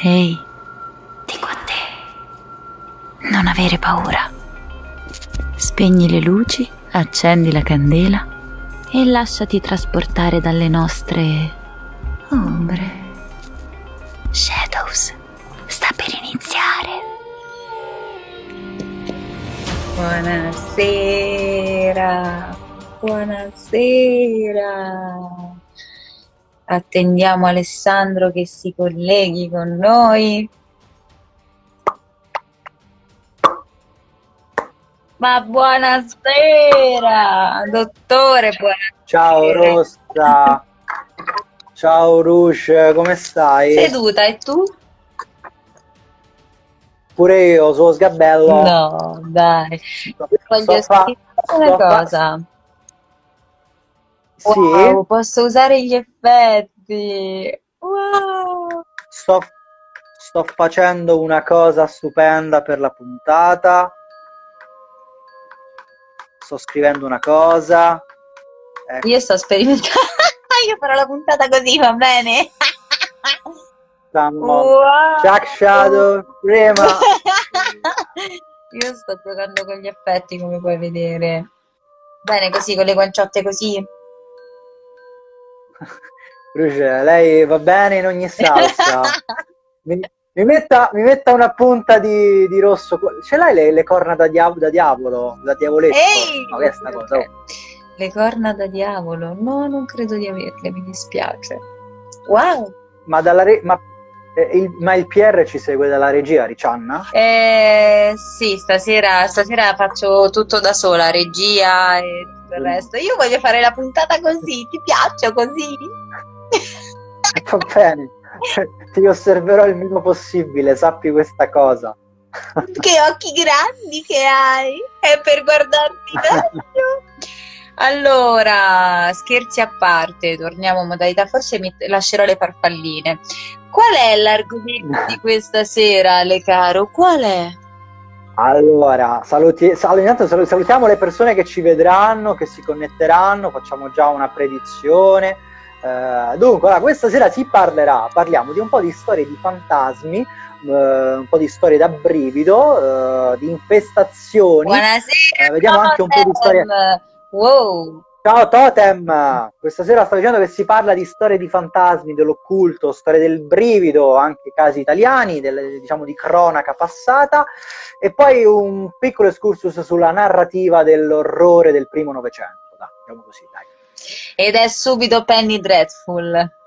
Ehi, dico a te, non avere paura. Spegni le luci, accendi la candela e lasciati trasportare dalle nostre ombre. Shadows sta per iniziare. Buonasera, buonasera. Attendiamo Alessandro che si colleghi con noi. Ma buonasera, dottore, buonasera. Ciao Rossa, ciao Rush, come stai? Seduta e tu? Pure io, sono sgabello. No, dai. Voglio fa- spiegare una sto fa- Sì, Wow, posso usare gli effetti. Wow. sto, sto facendo una cosa stupenda per la puntata. Sto scrivendo una cosa. Ecco, Io sto sperimentando. Io farò la puntata così, va bene? Wow. Jack Shadow, prima. Io sto giocando con gli effetti, come puoi vedere. Bene, così, con le guanciotte così. Ruge, lei va bene in ogni salsa. Mi, mi metta, mi metta una punta di, di rosso. Ce l'hai le, le corna da, dia- da diavolo? Da diavoletto? Ehi! No, che sta cosa? oh. Le corna da diavolo? No, non credo di averle, mi dispiace. Wow! Ma, dalla re- ma, il, ma il PR ci segue dalla regia, Riccianna? Eh, sì, stasera, stasera faccio tutto da sola, regia e tutto il resto. Io voglio fare la puntata così, ti piaccio così? Va bene, ti osserverò il meno possibile, sappi questa cosa. Che occhi grandi che hai! È per guardarti meglio! Allora, scherzi a parte, torniamo a modalità, forse mi lascerò le farfalline. Qual è l'argomento di questa sera, Le Caro? Qual è? Allora, saluti- sal- intanto sal- salutiamo le persone che ci vedranno, che si connetteranno, facciamo già una predizione. Eh, dunque, allora, questa sera si parlerà, parliamo di un po' di storie di fantasmi, eh, un po' di storie da brivido, eh, di infestazioni. Buonasera! Eh, vediamo anche un po' di storie. Wow! Ciao Totem! Questa sera sto dicendo che si parla di storie di fantasmi, dell'occulto, storie del brivido, anche casi italiani, del- diciamo di cronaca passata, e poi un piccolo excursus sulla narrativa dell'orrore del primo Novecento. Dai, diciamo così, dai. Ed è subito Penny Dreadful.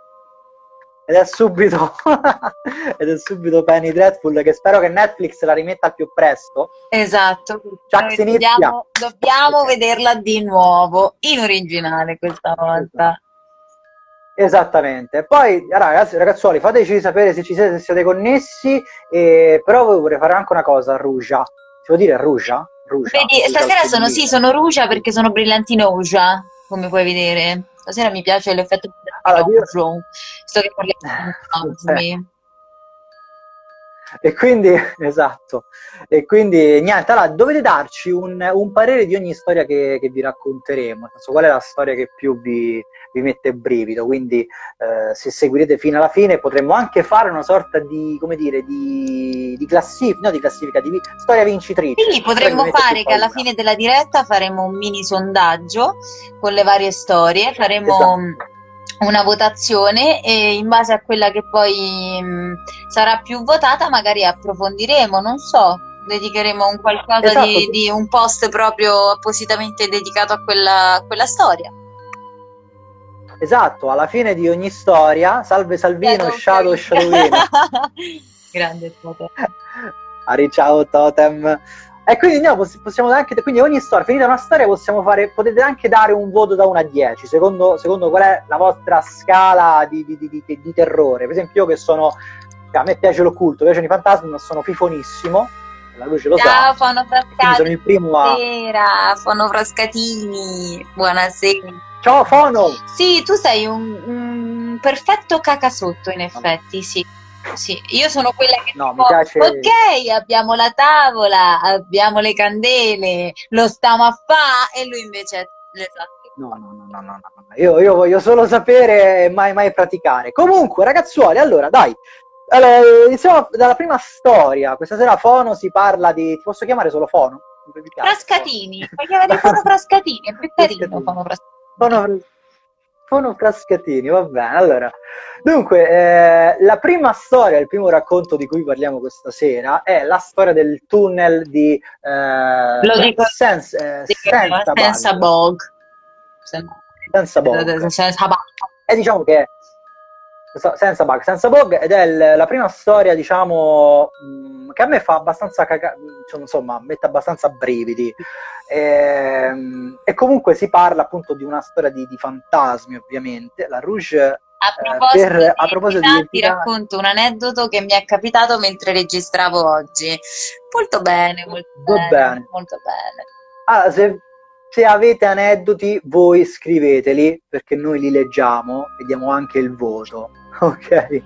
Ed è subito, ed è subito Penny Dreadful, che spero che Netflix la rimetta al più presto. Esatto. Dobbiamo, dobbiamo vederla di nuovo, in originale questa volta. Esattamente. Poi, ragazzi, ragazzuoli, fateci sapere se ci siete, se siete connessi. E... Però vorrei fare anche una cosa, Rugia. Si può dire Rugia? Rugia. Vedi, stasera sono, sì, sono rugia perché sono brillantinosa, come puoi vedere. Stasera mi piace l'effetto Allora, io- visto che parliamo di fantasmi. E quindi, esatto. E quindi, niente, allora dovete darci un, un parere di ogni storia che, che vi racconteremo. Senso, qual è la storia che più vi, vi mette brivido? Quindi, eh, se seguirete fino alla fine, potremmo anche fare una sorta di, come dire, di, di classifica, no, di classifica, di storia vincitrice. Quindi potremmo fare che alla fine della diretta faremo un mini sondaggio con le varie storie, faremo Esatto. Una votazione e in base a quella che poi mh, sarà più votata magari approfondiremo, non so, dedicheremo un qualcosa Esatto, di, di un post proprio appositamente dedicato a quella, a quella storia. Esatto, alla fine di ogni storia, salve Salvino, Shadow, Shadowino. Grande Totem. Ari, ciao Totem. E quindi no, poss- possiamo anche, quindi ogni storia, finita una storia, possiamo fare, potete anche dare un voto da 1 a 10, secondo, secondo qual è la vostra scala di, di- di- di- di terrore. Per esempio io che sono, cioè, a me piace l'occulto, piacciono i fantasmi, ma sono fifonissimo, la luce lo Ciao, sa, Fono quindi sono il primo a... Buonasera, Fono Frascatini, buonasera. Ciao Fono! Sì, tu sei un, un perfetto cacasotto in effetti, sì. Sì, io sono quella che No, mi piace- ok, abbiamo la tavola, abbiamo le candele, lo stiamo a fa e lui invece l'esatto. No, no, no, no, no, no, no. Io, io voglio solo sapere e mai, mai praticare. Comunque, ragazzuoli, allora, dai, allora, iniziamo dalla prima storia. Questa sera Fono si parla di. Ti posso chiamare solo Fono? Frascatini, puoi chiamare Fono Frascatini, è più carino Fono Frascatini. Fono, Fono Frascatini, va bene. Allora, dunque, eh, la prima storia, il primo racconto di cui parliamo questa sera è la storia del tunnel di eh, Lo dico, Sens- eh, senza, senza bog. Senza bog. Senza bog. E diciamo che senza bug, senza bug ed è la prima storia, diciamo, mh, che a me fa abbastanza caga- cioè, insomma, mette abbastanza brividi. E, ehm, e, comunque si parla appunto di una storia di, di fantasmi, ovviamente. La Rouge a proposito, per, di, a proposito di ti racconto un aneddoto che mi è capitato mentre registravo oggi. Molto bene, molto, bene, bene, molto bene. Ah, se, se, avete aneddoti, voi scriveteli perché noi li leggiamo e diamo anche il voto. Ok.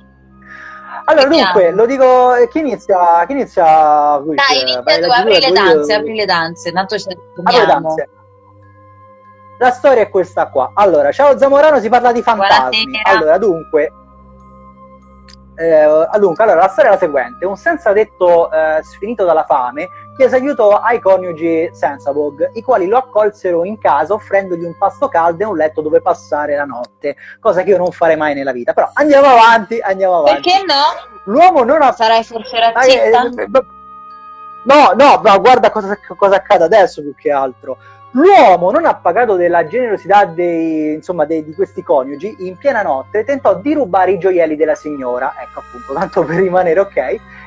Allora, dunque, lo dico, chi inizia? Chi inizia? Dai, inizia Vai, tu, apri le danze, apri le danze, tanto ci danze. La storia è questa qua. Allora, ciao Zamorano, si parla di fantasmi. Allora, dunque, eh, dunque, allora, la storia è la seguente. Un senza detto eh, sfinito dalla fame chiese aiuto ai coniugi Sensabog, i quali lo accolsero in casa offrendogli un pasto caldo e un letto dove passare la notte, cosa che io non farei mai nella vita. Però andiamo avanti, andiamo avanti. Perché no? L'uomo non ha... Sarai forse razzista? Eh, no, no, ma guarda cosa, cosa accade adesso più che altro. L'uomo, non ha pagato della generosità dei, insomma, dei, di questi coniugi, in piena notte tentò di rubare i gioielli della signora, ecco appunto, tanto per rimanere ok,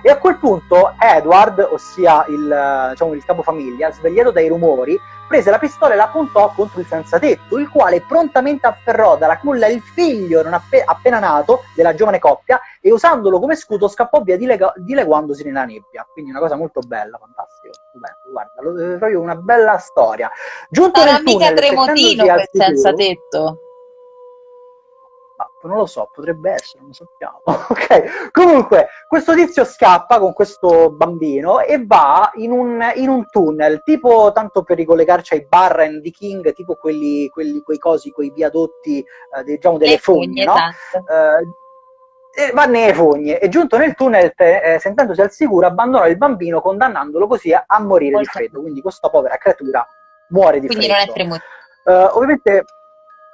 e a quel punto Edward, ossia il, diciamo, il capofamiglia, svegliato dai rumori, prese la pistola e la puntò contro il senzatetto, il quale prontamente afferrò dalla culla il figlio non appe- appena nato della giovane coppia e usandolo come scudo scappò via dileguandosi nella nebbia. Quindi una cosa molto bella, fantastica. Guarda, lo, è proprio una bella storia. Giunto Sarà nel mica Tremotino quel senzatetto non lo so, potrebbe essere, non sappiamo. ok, comunque questo tizio scappa con questo bambino e va in un, in un tunnel, tipo tanto per ricollegarci ai Barren di King, tipo quelli, quelli quei cosi, quei viadotti, eh, diciamo delle fogne, no? Esatto. Eh, va nelle fogne e giunto nel tunnel, eh, sentendosi al sicuro, abbandonò il bambino condannandolo così a, a morire Molto. di freddo. Quindi questa povera creatura muore di Quindi freddo. Quindi non è premuto. Uh, ovviamente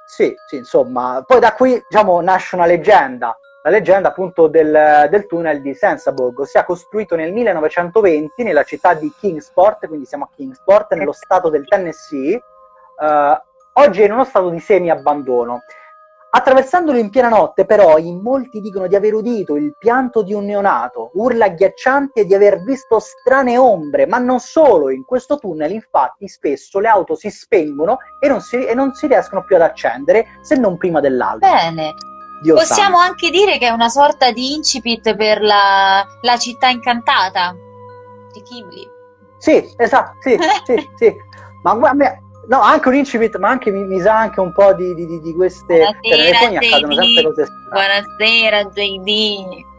sì, sì, insomma, poi da qui diciamo, nasce una leggenda, la leggenda appunto del, del tunnel di Sensabog, ossia costruito nel 1920 nella città di Kingsport, quindi siamo a Kingsport, nello stato del Tennessee, uh, oggi è in uno stato di semi-abbandono. Attraversandolo in piena notte, però, in molti dicono di aver udito il pianto di un neonato, urla agghiaccianti e di aver visto strane ombre, ma non solo. In questo tunnel, infatti, spesso le auto si spengono e non si, e non si riescono più ad accendere se non prima dell'altro. Bene. Dio Possiamo santo. anche dire che è una sorta di incipit per la, la città incantata di Ghibli. Sì, esatto, sì, sì, sì. Ma guarda, No, anche un incipit, ma anche mi, mi sa anche un po' di, di, di queste Buonasera, JD. Buonasera JD.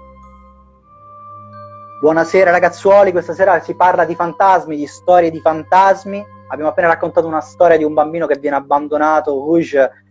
Buonasera ragazzuoli, questa sera si parla di fantasmi, di storie di fantasmi. Abbiamo appena raccontato una storia di un bambino che viene abbandonato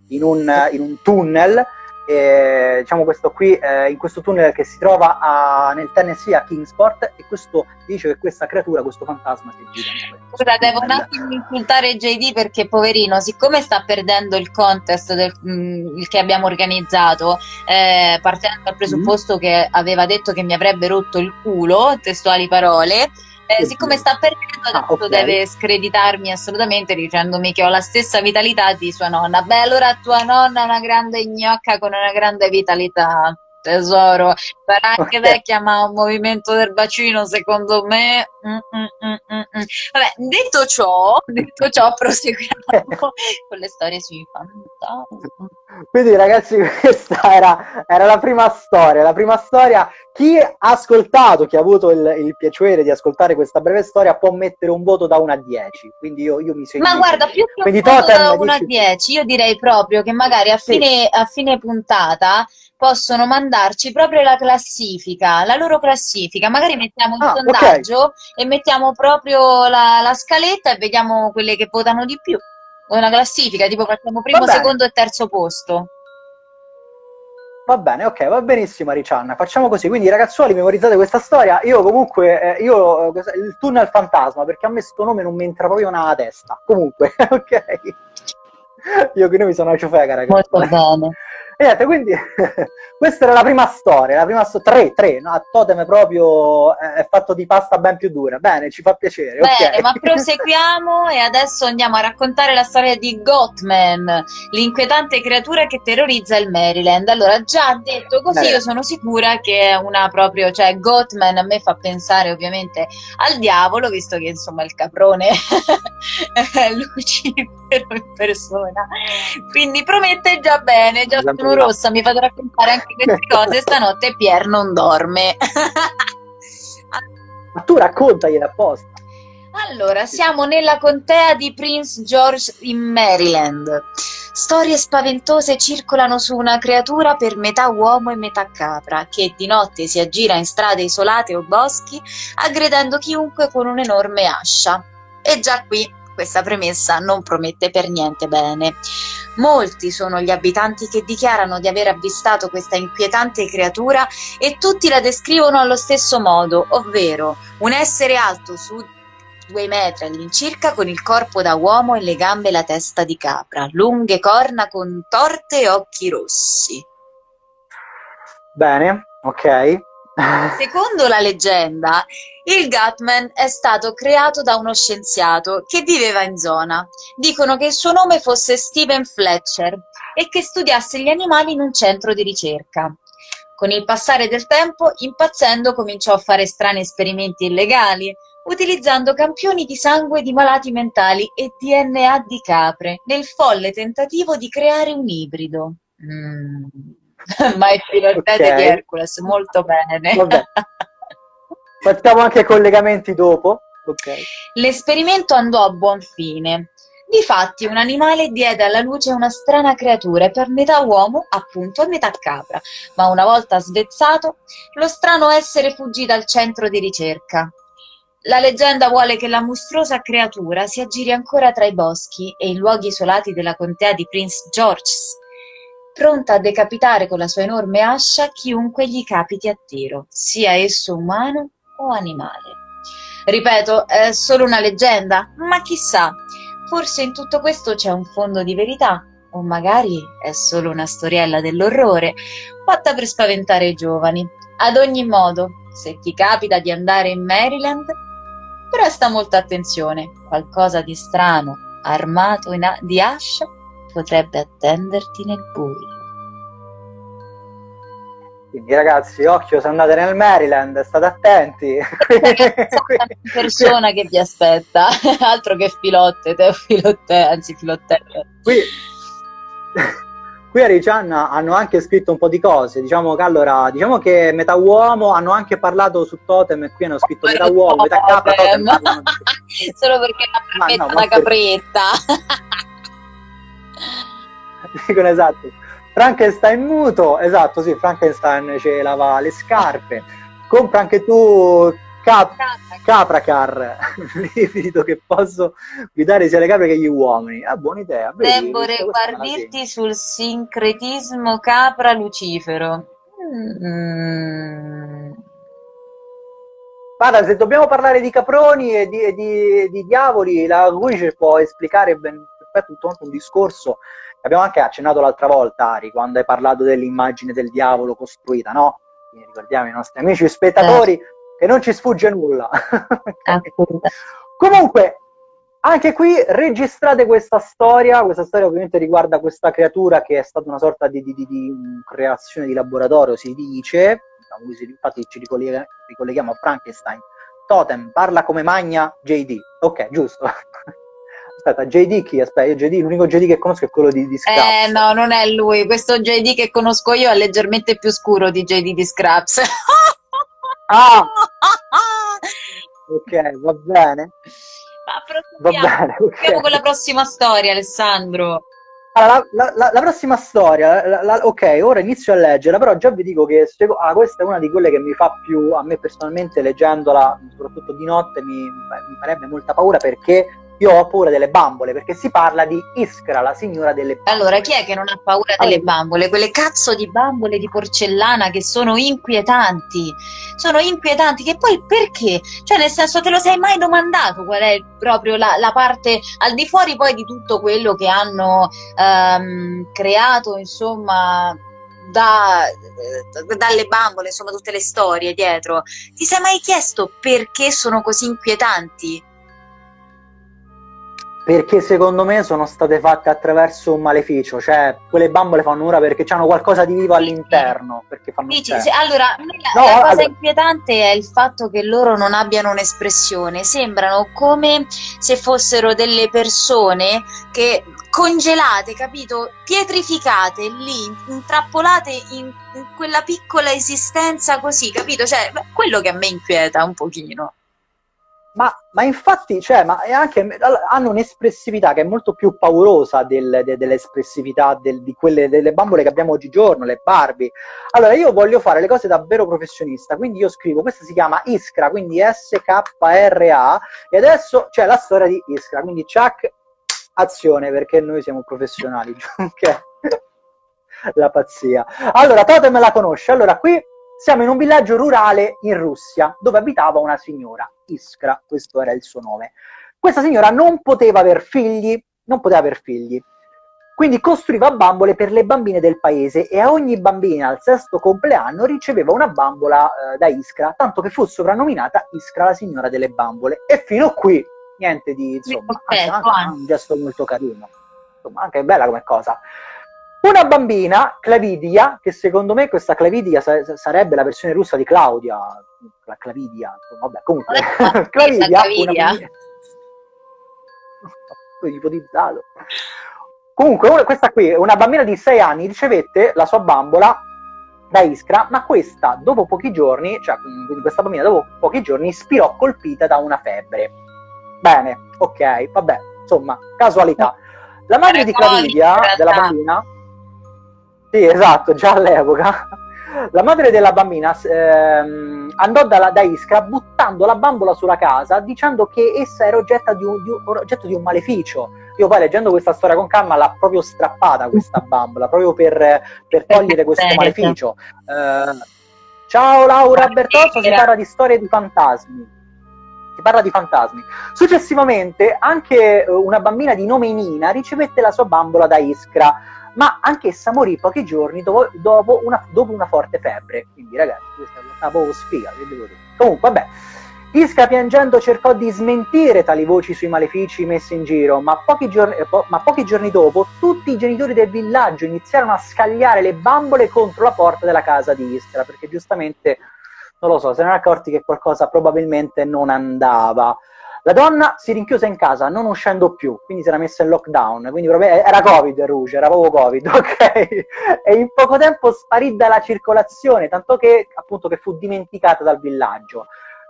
in un, in un tunnel eh, diciamo questo qui eh, in questo tunnel che si trova a, nel Tennessee a Kingsport e questo dice che questa creatura, questo fantasma si gira Scusa, devo un attimo insultare JD perché poverino, siccome sta perdendo il contest del, mh, mm, che abbiamo organizzato, eh, partendo dal presupposto mm. che aveva detto che mi avrebbe rotto il culo, testuali parole, eh, siccome sta perdendo, ah, okay. deve screditarmi assolutamente dicendomi che ho la stessa vitalità di sua nonna. Beh, allora tua nonna è una grande gnocca con una grande vitalità tesoro. Sarà anche vecchia, ma un movimento del bacino, secondo me. Vabbè, detto ciò, detto ciò, proseguiamo con le storie sui fantasmi. Quindi, ragazzi, questa era, era, la prima storia. La prima storia. Chi ha ascoltato, chi ha avuto il, il, piacere di ascoltare questa breve storia, può mettere un voto da 1 a 10. Quindi io, io mi segno. Ma guarda, più che un voto da 1 a 10, io direi proprio che magari a fine, sì. a fine puntata possono mandarci proprio la classifica, la loro classifica. Magari mettiamo un ah, sondaggio okay. E mettiamo proprio la, la, scaletta e vediamo quelle che votano di più. Una classifica, tipo facciamo primo, secondo e terzo posto. Va bene, ok, va benissimo Aricianna. Facciamo così. Quindi, ragazzuoli, memorizzate questa storia. Io comunque, eh, io, il tunnel fantasma, perché a me sto nome non mi entra proprio nella testa. Comunque, ok. Io che noi mi sono una ciofega, ragazzi. Molto bene. E niente, quindi questa era la prima storia, la prima sto- tre, tre, no? A Totem proprio eh, è fatto di pasta ben più dura. Bene, ci fa piacere. Bene, ok. ma proseguiamo e adesso andiamo a raccontare la storia di Gothman, l'inquietante creatura che terrorizza il Maryland. Allora, già detto così, Bene. io sono sicura che è una proprio, cioè Gothman a me fa pensare ovviamente al diavolo, visto che insomma il caprone è Lucifero in persona. Quindi promette già bene, già Esatto. Sono rossa, mi fate raccontare anche queste cose. Stanotte Pier non dorme. Ma tu raccontagliela apposta. Allora, siamo nella contea di Prince George in Maryland. Storie spaventose circolano su una creatura per metà uomo e metà capra, che di notte si aggira in strade isolate o boschi, aggredendo chiunque con un'enorme ascia. E già qui questa premessa non promette per niente bene. Molti sono gli abitanti che dichiarano di aver avvistato questa inquietante creatura e tutti la descrivono allo stesso modo, ovvero un essere alto su due metri all'incirca con il corpo da uomo e le gambe e la testa di capra, lunghe corna contorte e occhi rossi. Bene, ok. Secondo la leggenda, il Gatman è stato creato da uno scienziato che viveva in zona. Dicono che il suo nome fosse Steven Fletcher e che studiasse gli animali in un centro di ricerca. Con il passare del tempo, impazzendo, cominciò a fare strani esperimenti illegali, utilizzando campioni di sangue di malati mentali e DNA di capre, nel folle tentativo di creare un ibrido. Mm. Ma è il piede Ok. di Hercules, molto bene. Vabbè. Facciamo anche collegamenti dopo. Ok. L'esperimento andò a buon fine. Difatti, un animale diede alla luce una strana creatura, per metà uomo, appunto, e metà capra, ma una volta svezzato, lo strano essere fuggì dal centro di ricerca. La leggenda vuole che la mostruosa creatura si aggiri ancora tra i boschi e i luoghi isolati della contea di Prince George's, pronta a decapitare con la sua enorme ascia chiunque gli capiti a tiro, sia esso umano o animale. Ripeto, è solo una leggenda, ma chissà, forse in tutto questo c'è un fondo di verità, o magari è solo una storiella dell'orrore, fatta per spaventare i giovani. Ad ogni modo, se ti capita di andare in Maryland, presta molta attenzione, qualcosa di strano, armato a- di ascia, potrebbe attenderti nel buio. Quindi ragazzi, occhio se andate nel Maryland, state attenti. Una persona che vi aspetta, altro che filotte, te filotte, anzi filottelle. qui, qui a Riccianna hanno anche scritto un po' di cose. Diciamo che allora, diciamo che metà uomo hanno anche parlato su Totem e qui hanno scritto metà uomo, metà capra, Totem Solo perché prometta no, una capretta. Dicono esatto. Frankenstein muto, esatto, sì, Frankenstein ce lava le scarpe. Compra anche tu Cap- Capracar, livido che posso guidare sia le capre che gli uomini. Ah, buona idea. vedi, la reguardirti sul sincretismo capra Lucifero. Mm. Guarda, se dobbiamo parlare di caproni e di, di- di diavoli, la Guice può esplicare ben tutto un discorso abbiamo anche accennato l'altra volta, Ari, quando hai parlato dell'immagine del diavolo costruita, no? Quindi ricordiamo i nostri amici spettatori che non ci sfugge nulla. Comunque, anche qui registrate questa storia, questa storia ovviamente riguarda questa creatura che è stata una sorta di, di- di- di, mm, creazione di laboratorio, si dice, infatti ci ricollega- ricolleghiamo a Frankenstein. Totem parla come magna JD, ok, giusto. Aspetta, JD chi? Aspetta, JD, l'unico JD che conosco è quello di, di Scraps. Eh no, non è lui. Questo JD che conosco io è leggermente più scuro di JD di Scraps. Ah, ok, va bene, Ma va bene, ok. Andiamo con la prossima storia, Alessandro. Allora, la, la- la prossima storia, la- ok, ora inizio a leggerla, però già vi dico che ah, questa è una di quelle che mi fa più, a me personalmente leggendola, soprattutto di notte, mi, mi farebbe molta paura perché io ho paura delle bambole perché si parla di Iskra, la signora delle bambole. Allora, chi è che non ha paura delle bambole? Quelle cazzo di bambole di porcellana che sono inquietanti. Sono inquietanti che poi perché? Cioè, nel senso, te lo sei mai domandato qual è proprio la, la parte al di fuori poi di tutto quello che hanno um, creato, insomma, da, eh, dalle bambole, insomma, tutte le storie dietro. Ti sei mai chiesto perché sono così inquietanti? Perché secondo me sono state fatte attraverso un maleficio, cioè quelle bambole fanno ora perché hanno qualcosa di vivo all'interno. Perché fanno Dici, se, allora, la, no, la cosa allora... inquietante è il fatto che loro non abbiano un'espressione, sembrano come se fossero delle persone che congelate, capito? Pietrificate lì, intrappolate in, in quella piccola esistenza così, capito? Cioè, quello che a me inquieta un pochino. Ma, ma, infatti, cioè, ma anche, hanno un'espressività che è molto più paurosa del, de, dell'espressività del, di quelle delle bambole che abbiamo oggigiorno, le Barbie. Allora, io voglio fare le cose davvero professionista, quindi io scrivo, questa si chiama Iskra, quindi S-K-R-A, e adesso c'è la storia di Iskra, quindi Chuck, azione, perché noi siamo professionali, la pazzia. Allora, Totem la conosce, allora qui siamo in un villaggio rurale in Russia dove abitava una signora, Iskra, questo era il suo nome. Questa signora non poteva aver figli, non poteva aver figli. Quindi costruiva bambole per le bambine del paese e a ogni bambina al sesto compleanno riceveva una bambola eh, da Iskra, tanto che fu soprannominata Iskra la signora delle bambole. E fino a qui niente di insomma, anche, anche un gesto molto carino. Insomma, anche bella come cosa. Una bambina, Clavidia, che secondo me questa Clavidia sa- sarebbe la versione russa di Claudia, la Clavidia, vabbè, comunque, Clavidia, Clavidia. Una ipotizzato. Comunque, questa qui, una bambina di 6 anni, ricevette la sua bambola da Iskra, ma questa dopo pochi giorni, cioè questa bambina dopo pochi giorni spirò colpita da una febbre. Bene, ok, vabbè, insomma, casualità. La madre di Clavidia, della bambina, sì, esatto, già all'epoca. La madre della bambina ehm, andò da, da, Iskra buttando la bambola sulla casa dicendo che essa era oggetto di, un, di un, oggetto di un maleficio. Io poi leggendo questa storia con calma l'ha proprio strappata questa bambola, proprio per, per togliere questo maleficio. Eh, ciao Laura Bertozzo, si parla di storie di fantasmi. Si parla di fantasmi. Successivamente anche eh, una bambina di nome Nina ricevette la sua bambola da Iskra ma anch'essa morì pochi giorni dopo, dopo, una, dopo una, forte febbre. Quindi, ragazzi, questa è una proprio sfiga, che devo dire. Comunque, vabbè. Isca piangendo cercò di smentire tali voci sui malefici messi in giro, ma pochi, giorni, eh, ma pochi giorni dopo tutti i genitori del villaggio iniziarono a scagliare le bambole contro la porta della casa di Iskra, perché giustamente, non lo so, si erano accorti che qualcosa probabilmente non andava. La donna si rinchiuse in casa, non uscendo più, quindi si era messa in lockdown, quindi proprio, era Covid Rouge, era proprio Covid, ok? E in poco tempo sparì dalla circolazione, tanto che appunto che fu dimenticata dal villaggio.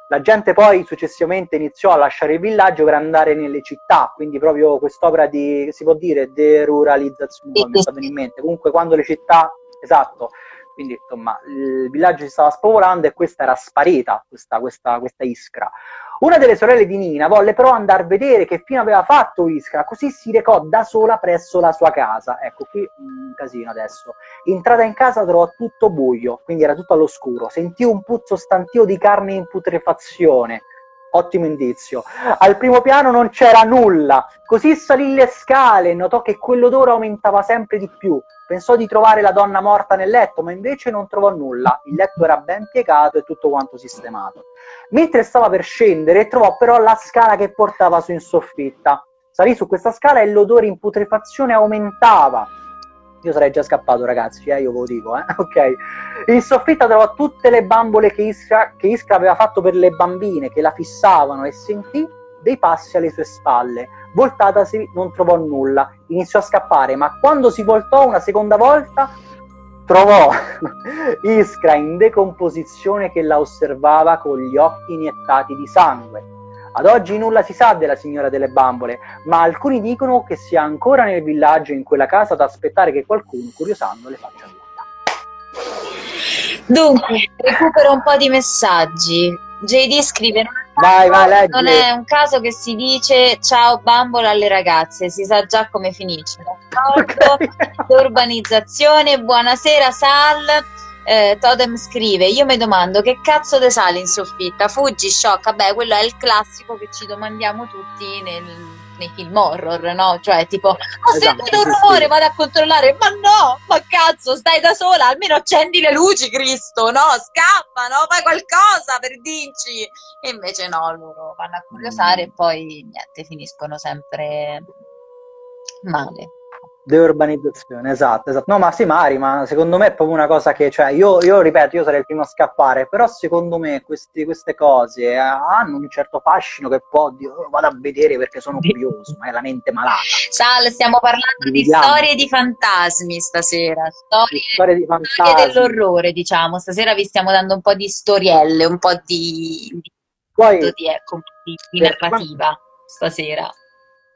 La gente poi successivamente iniziò a lasciare il villaggio per andare nelle città, quindi proprio quest'opera di, si può dire, deruralizzazione, mi sta venendo in mente. Comunque quando le città, esatto, quindi insomma il villaggio si stava spopolando e questa era sparita, questa, questa, questa iskra. Una delle sorelle di Nina volle però andare a vedere che fine aveva fatto Iskra, così si recò da sola presso la sua casa. Ecco, qui un casino adesso. Entrata in casa trovò tutto buio, quindi era tutto all'oscuro. Sentì un puzzo stantio di carne in putrefazione. Ottimo indizio. Al primo piano non c'era nulla, così salì le scale e notò che quell'odore aumentava sempre di più. Pensò di trovare la donna morta nel letto, ma invece non trovò nulla. Il letto era ben piegato e tutto quanto sistemato. Mentre stava per scendere, trovò però la scala che portava su in soffitta. Salì su questa scala e l'odore in putrefazione aumentava. Io sarei già scappato, ragazzi, eh, io ve lo dico, eh? ok. In soffitta trovò tutte le bambole che Iskra, che Iskra aveva fatto per le bambine, che la fissavano, e sentì dei passi alle sue spalle. Voltatasi non trovò nulla, iniziò a scappare, ma quando si voltò una seconda volta trovò Iskra in decomposizione che la osservava con gli occhi iniettati di sangue. Ad oggi nulla si sa della signora delle bambole, ma alcuni dicono che sia ancora nel villaggio in quella casa ad aspettare che qualcuno, curiosando, le faccia nulla. Dunque, recupero un po' di messaggi. JD scrive: Non Vai, vai, leggi. Non è un caso che si dice ciao bambola alle ragazze, si sa già come finisce. D'accordo? Urbanizzazione, buonasera Sal. Eh, Totem scrive: Io mi domando che cazzo de sale in soffitta. Fuggi, sciocca. Beh, quello è il classico che ci domandiamo tutti nel, nei film horror, no? Cioè, tipo, ho Esatto, sentito un rumore, vado a controllare. Ma no, ma cazzo, stai da sola, almeno accendi le luci, Cristo, no? Scappa, no? Fai qualcosa per dirci. E invece no, loro vanno a curiosare e poi niente, finiscono sempre male. Deurbanizzazione, esatto, esatto. No, ma sì, Mari, ma secondo me è proprio una cosa che, cioè, io, io ripeto, io sarei il primo a scappare, però secondo me questi- queste cose eh, hanno un certo fascino che può dire, "Oh, vado a vedere perché sono curioso, ma è la mente malata. Sal, stiamo parlando di storie di fantasmi stasera, storie, Storie di storie fantasmi. dell'orrore, diciamo. Stasera vi stiamo dando un po' di storielle, un po' di, di, Poi, di, ecco, di- narrativa stasera.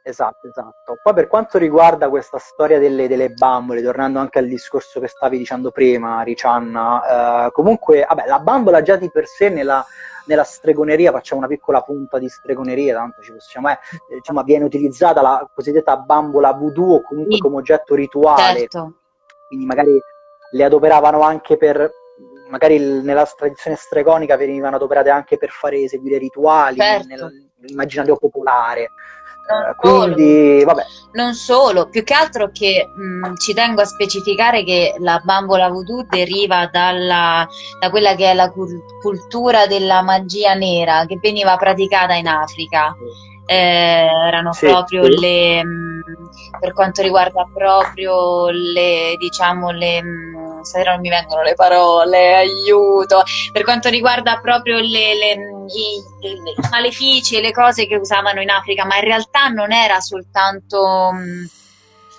Esatto, esatto. Poi per quanto riguarda questa storia delle, delle bambole, tornando anche al discorso che stavi dicendo prima, Riccianna, eh, comunque, vabbè, la bambola già di per sé nella, nella stregoneria, facciamo una piccola punta di stregoneria, tanto ci possiamo, eh, insomma, viene utilizzata la cosiddetta bambola voodoo o comunque Sì. come oggetto rituale, Certo, quindi magari le adoperavano anche per, magari il- nella tradizione stregonica venivano adoperate anche per fare eseguire rituali Certo. nel- nell'immaginario popolare. Non Eh, solo. quindi, vabbè, Non solo, più che altro che mh, ci tengo a specificare che la bambola voodoo deriva dalla, da quella che è la cul- cultura della magia nera che veniva praticata in Africa. Eh, erano Sì, proprio sì. le, mh, per quanto riguarda proprio le, diciamo, le, mh, stasera non mi vengono le parole, aiuto, per quanto riguarda proprio le, le- i, i malefici e le cose che usavano in Africa, ma in realtà non era soltanto mm,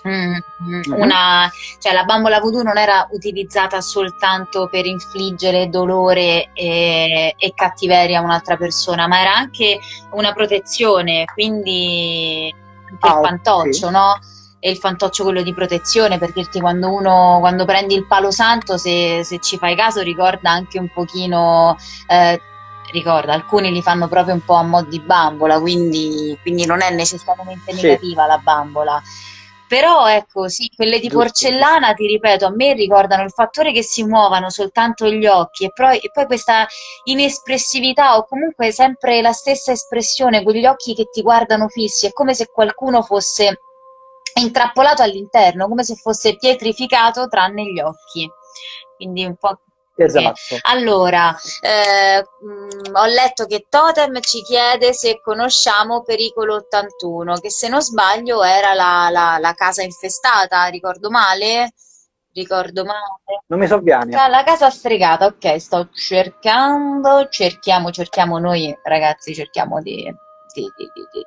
mm, Mhm. una, cioè la bambola voodoo non era utilizzata soltanto per infliggere dolore e, e cattiveria a un'altra persona, ma era anche una protezione, quindi anche Ah, il fantoccio, sì. no? E il fantoccio quello di protezione, per dirti quando uno, quando prendi il palo santo, se, se ci fai caso, ricorda anche un pochino, eh, ricorda, alcuni li fanno proprio un po' a mo' di bambola, quindi, quindi non è necessariamente Sì. negativa la bambola. Però ecco, sì, quelle di porcellana, ti ripeto, a me ricordano il fattore che si muovano soltanto gli occhi e poi, e poi questa inespressività o comunque sempre la stessa espressione, quegli occhi che ti guardano fissi, è come se qualcuno fosse intrappolato all'interno, come se fosse pietrificato tranne gli occhi. Quindi un po' esatto. allora, eh, mh, ho letto che Totem ci chiede se conosciamo Pericolo 81, che se non sbaglio era la, la- la casa infestata, ricordo male? Ricordo male. Non mi sovviene. Ca- La casa stregata, ok, sto cercando, cerchiamo, cerchiamo noi ragazzi, cerchiamo di- di- di- di-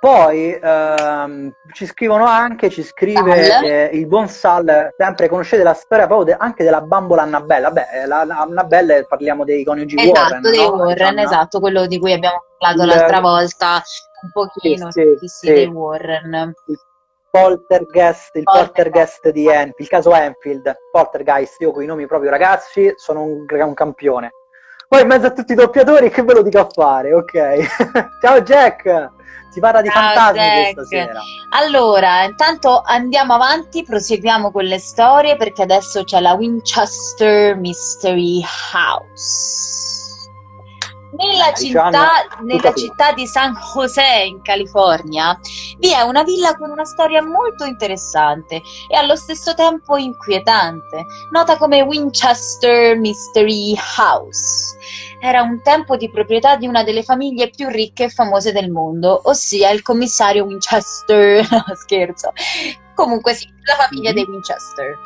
Poi ehm, ci scrivono anche, ci scrive eh, il buon Sal, sempre conoscete la storia proprio de- anche della bambola Annabella. Beh, eh, la, la Annabelle parliamo dei coniugi Warren, Esatto, dei no? Warren, esatto, quello di cui abbiamo parlato Il- l'altra volta, un pochino, Sì, sì, sì, dei Warren. Poltergeist, il Poltergeist. poltergeist di Enfield, il caso Enfield, Poltergeist, io con i nomi proprio ragazzi sono un, un campione. Poi in mezzo a tutti i doppiatori che ve lo dico a fare, ok? Ciao Jack! Si parla di Ciao, fantasmi Jack. questa sera. Allora, intanto andiamo avanti, proseguiamo con le storie perché adesso c'è la Winchester Mystery House. Nella, Diciamo, città, nella città di San José in California vi è una villa con una storia molto interessante e allo stesso tempo inquietante, nota come Winchester Mystery House. Era un tempo di proprietà di una delle famiglie più ricche e famose del mondo, ossia il commissario Winchester. No, scherzo. Comunque sì, la famiglia Mhm. dei Winchester.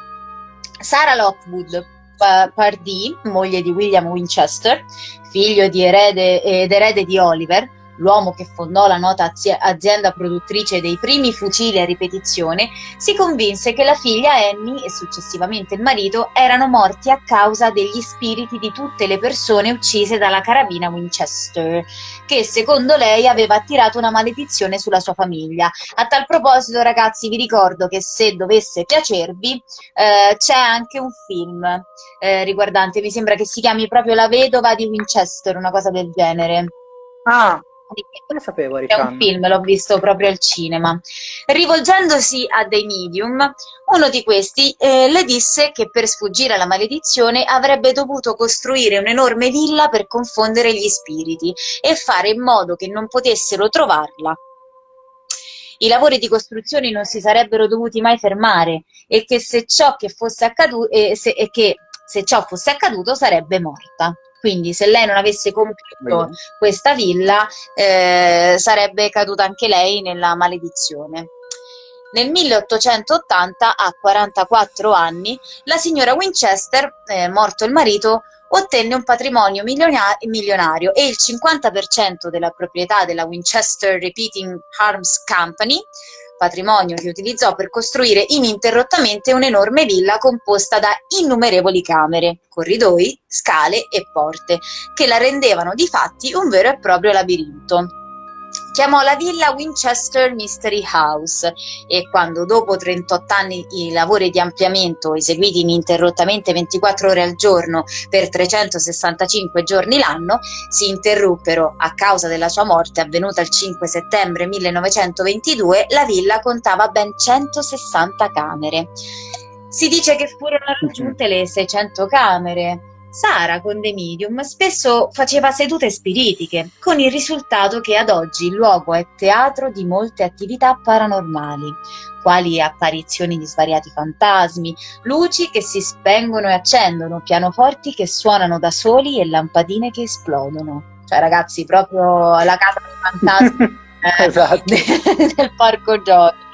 Sarah Lockwood Pa- Pardee, moglie di William Winchester, figlio di erede ed erede di Oliver, l'uomo che fondò la nota azi- azienda produttrice dei primi fucili a ripetizione, si convinse che la figlia Annie e successivamente il marito erano morti a causa degli spiriti di tutte le persone uccise dalla carabina Winchester, che secondo lei aveva attirato una maledizione sulla sua famiglia. A tal proposito, ragazzi, vi ricordo che se dovesse piacervi, eh, c'è anche un film eh, riguardante, mi sembra che si chiami proprio La vedova di Winchester, una cosa del genere. Ah, non sapevo, è un film, l'ho visto proprio al cinema. Rivolgendosi a dei medium, uno di questi eh, le disse che per sfuggire alla maledizione avrebbe dovuto costruire un'enorme villa per confondere gli spiriti e fare in modo che non potessero trovarla. I lavori di costruzione non si sarebbero dovuti mai fermare e che se ciò che fosse accaduto, eh, se, e che se ciò fosse accaduto sarebbe morta. Quindi se lei non avesse compiuto questa villa eh, sarebbe caduta anche lei nella maledizione. Nel 1880, a 44 anni, la signora Winchester, eh, morto il marito, ottenne un patrimonio milionario e il 50% della proprietà della Winchester Repeating Arms Company patrimonio che utilizzò per costruire ininterrottamente un'enorme villa composta da innumerevoli camere, corridoi, scale e porte, che la rendevano di fatti un vero e proprio labirinto chiamò la villa Winchester Mystery House e quando dopo 38 anni i lavori di ampliamento eseguiti ininterrottamente 24 ore al giorno per 365 giorni l'anno si interruppero. A causa della sua morte avvenuta il 5 settembre 1922, la villa contava ben 160 camere. Si dice che furono raggiunte le 600 camere Sara con The Medium spesso faceva sedute spiritiche, con il risultato che ad oggi il luogo è teatro di molte attività paranormali, quali apparizioni di svariati fantasmi, luci che si spengono e accendono, pianoforti che suonano da soli e lampadine che esplodono. Cioè ragazzi, proprio la casa dei fantasmi eh, esatto. del parco giochi.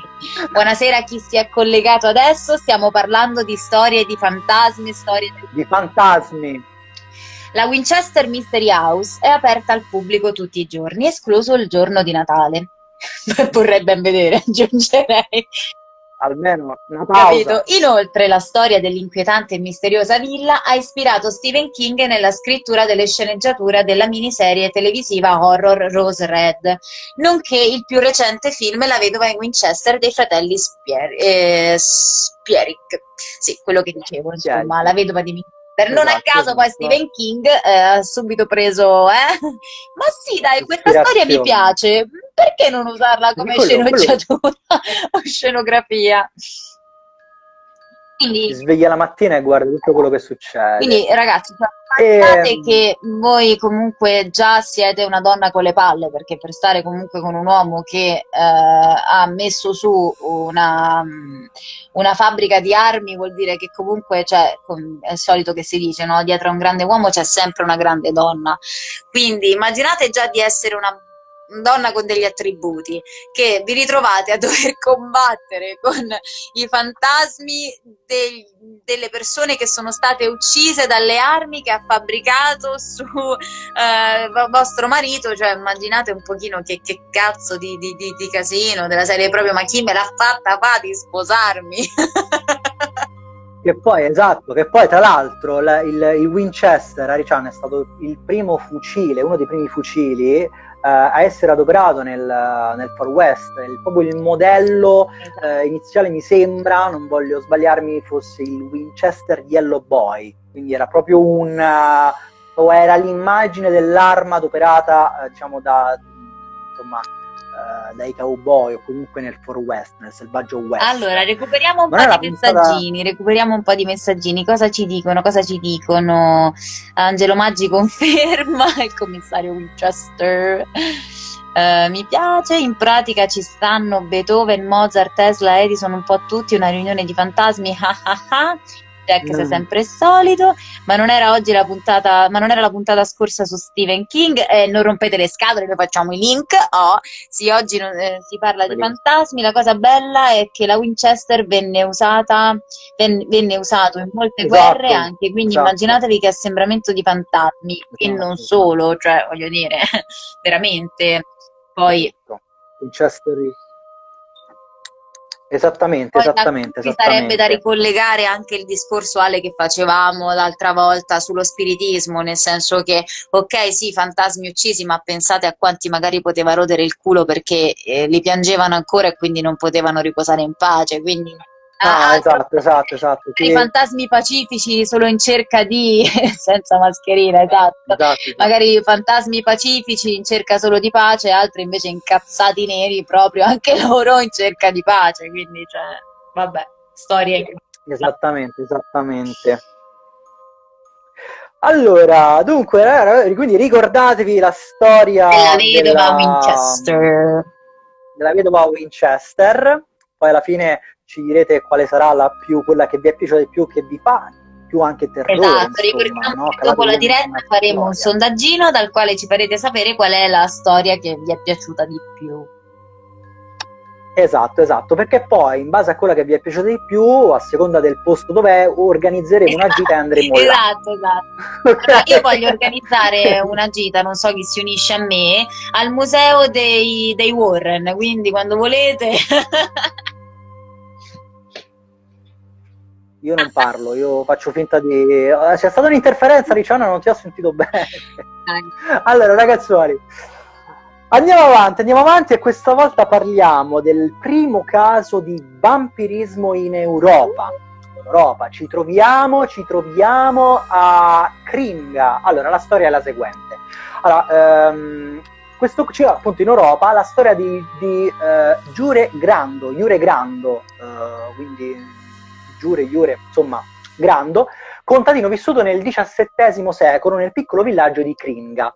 Buonasera a chi si è collegato adesso, stiamo parlando di storie di fantasmi, storie di fantasmi. La Winchester Mystery House è aperta al pubblico tutti i giorni, escluso il giorno di Natale. Vorrei ben vedere, aggiungerei almeno una pausa. Capito? Inoltre la storia dell'inquietante e misteriosa villa ha ispirato Stephen King nella scrittura delle sceneggiature della miniserie televisiva horror Rose Red, nonché il più recente film La vedova in Winchester dei fratelli Spier- eh, Spierick. Sì, quello che dicevo, insomma, la vedova di Winchester per non esatto, a caso poi Stephen King eh, ha subito preso, eh? Ma sì, dai, questa storia mi piace, perché non usarla come sceneggiatura o scenografia? Quindi, ti svegli la mattina e guardi tutto quello che succede. Quindi, ragazzi, pensate e... che voi comunque già siete una donna con le palle, perché per stare comunque con un uomo che eh, ha messo su una, una, fabbrica di armi vuol dire che comunque cioè, è il solito che si dice, no? dietro a un grande uomo c'è sempre una grande donna. Quindi immaginate già di essere una donna con degli attributi, che vi ritrovate a dover combattere con i fantasmi dei, delle persone che sono state uccise dalle armi che ha fabbricato su eh, vostro marito, cioè immaginate un pochino che, che cazzo di, di, di, di, casino della serie proprio, ma chi me l'ha fatta fa di sposarmi? Che poi, esatto, che poi tra l'altro il, il, il Winchester Arician è stato il primo fucile, uno dei primi fucili eh, a essere adoperato nel, nel Far West. Il, proprio il modello eh, iniziale mi sembra, non voglio sbagliarmi, fosse il Winchester Yellow Boy, quindi era proprio un... Uh, era l'immagine dell'arma adoperata, uh, diciamo, da, insomma, uh, dai cowboy o comunque nel Far West, nel selvaggio West. Allora, recuperiamo un non po' di messaggini, recuperiamo un po' di messaggini. Cosa ci dicono? Cosa ci dicono? Angelo Maggi conferma il commissario Winchester. Uh, mi piace, in pratica ci stanno Beethoven, Mozart, Tesla, Edison, un po' tutti, una riunione di fantasmi, Jack no. sei sempre solito, ma non era oggi la puntata, ma non era la puntata scorsa su Stephen King, eh, non rompete le scatole, noi facciamo i link, oh, sì, oggi non, eh, si parla di fantasmi, la cosa bella è che la Winchester venne usata, venne, venne usato in molte esatto, guerre anche, quindi esatto. immaginatevi che assembramento di fantasmi, esatto. e non solo, cioè voglio dire, veramente, poi... Esatto. Winchester Esattamente, Poi esattamente. Ci sarebbe da ricollegare anche il discorso Ale che facevamo l'altra volta sullo spiritismo, nel senso che, ok, sì, fantasmi uccisi, ma pensate a quanti magari poteva rodere il culo perché eh, li piangevano ancora e quindi non potevano riposare in pace. Quindi Ah, esatto, esatto, esatto. I fantasmi pacifici solo in cerca di... senza mascherina, esatto. esatto. Magari fantasmi pacifici in cerca solo di pace, altri invece incazzati neri proprio anche loro in cerca di pace, quindi cioè, vabbè, storie... Esattamente, esattamente. Allora, dunque, quindi ricordatevi la storia della vedova della... Winchester. Della vedova Winchester. Poi alla fine ci direte quale sarà la più, quella che vi è piaciuta di più, che vi fa più anche terrore. Esatto, ricordiamo no? che dopo la diretta faremo un sondaggino dal quale ci farete sapere qual è la storia che vi è piaciuta di più. Esatto, esatto, perché poi in base a quella che vi è piaciuta di più, a seconda del posto dov'è, organizzeremo una gita e andremo là. Esatto, esatto. Okay. Io voglio organizzare una gita, non so chi si unisce a me, al museo dei, dei Warren, quindi quando volete... Io non parlo, io faccio finta di... C'è stata un'interferenza, Ricciano, non ti ho sentito bene. allora, ragazzuoli, andiamo avanti, andiamo avanti e questa volta parliamo del primo caso di vampirismo in Europa. Europa, ci troviamo, ci troviamo a Kringa. Allora, la storia è la seguente. Allora, ehm, questo ci appunto in Europa la storia di, di eh, Giure Grando, Jure Grando, eh, quindi Giure, Iure, insomma, Grando, contadino vissuto nel XVII secolo nel piccolo villaggio di Kringa.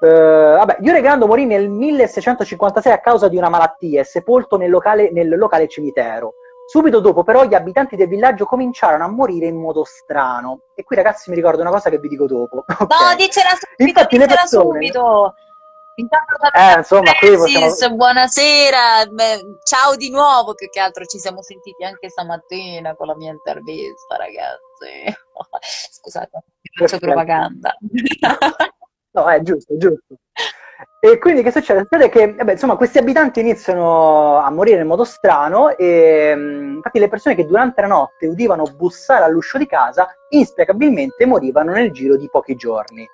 Uh, vabbè, Iure Grando morì nel 1656 a causa di una malattia e sepolto nel locale, nel locale cimitero. Subito dopo, però, gli abitanti del villaggio cominciarono a morire in modo strano. E qui, ragazzi, mi ricordo una cosa che vi dico dopo. Okay. No, dicela subito, Infatti, dicela persone... subito. Intanto eh, insomma, qui possiamo... buonasera, Beh, ciao di nuovo, che, che altro ci siamo sentiti anche stamattina con la mia intervista, ragazzi. Scusate, faccio propaganda. no, è giusto, è giusto. E quindi che succede? Succede che vabbè, insomma, questi abitanti iniziano a morire in modo strano e mm, infatti le persone che durante la notte udivano bussare all'uscio di casa inspiegabilmente morivano nel giro di pochi giorni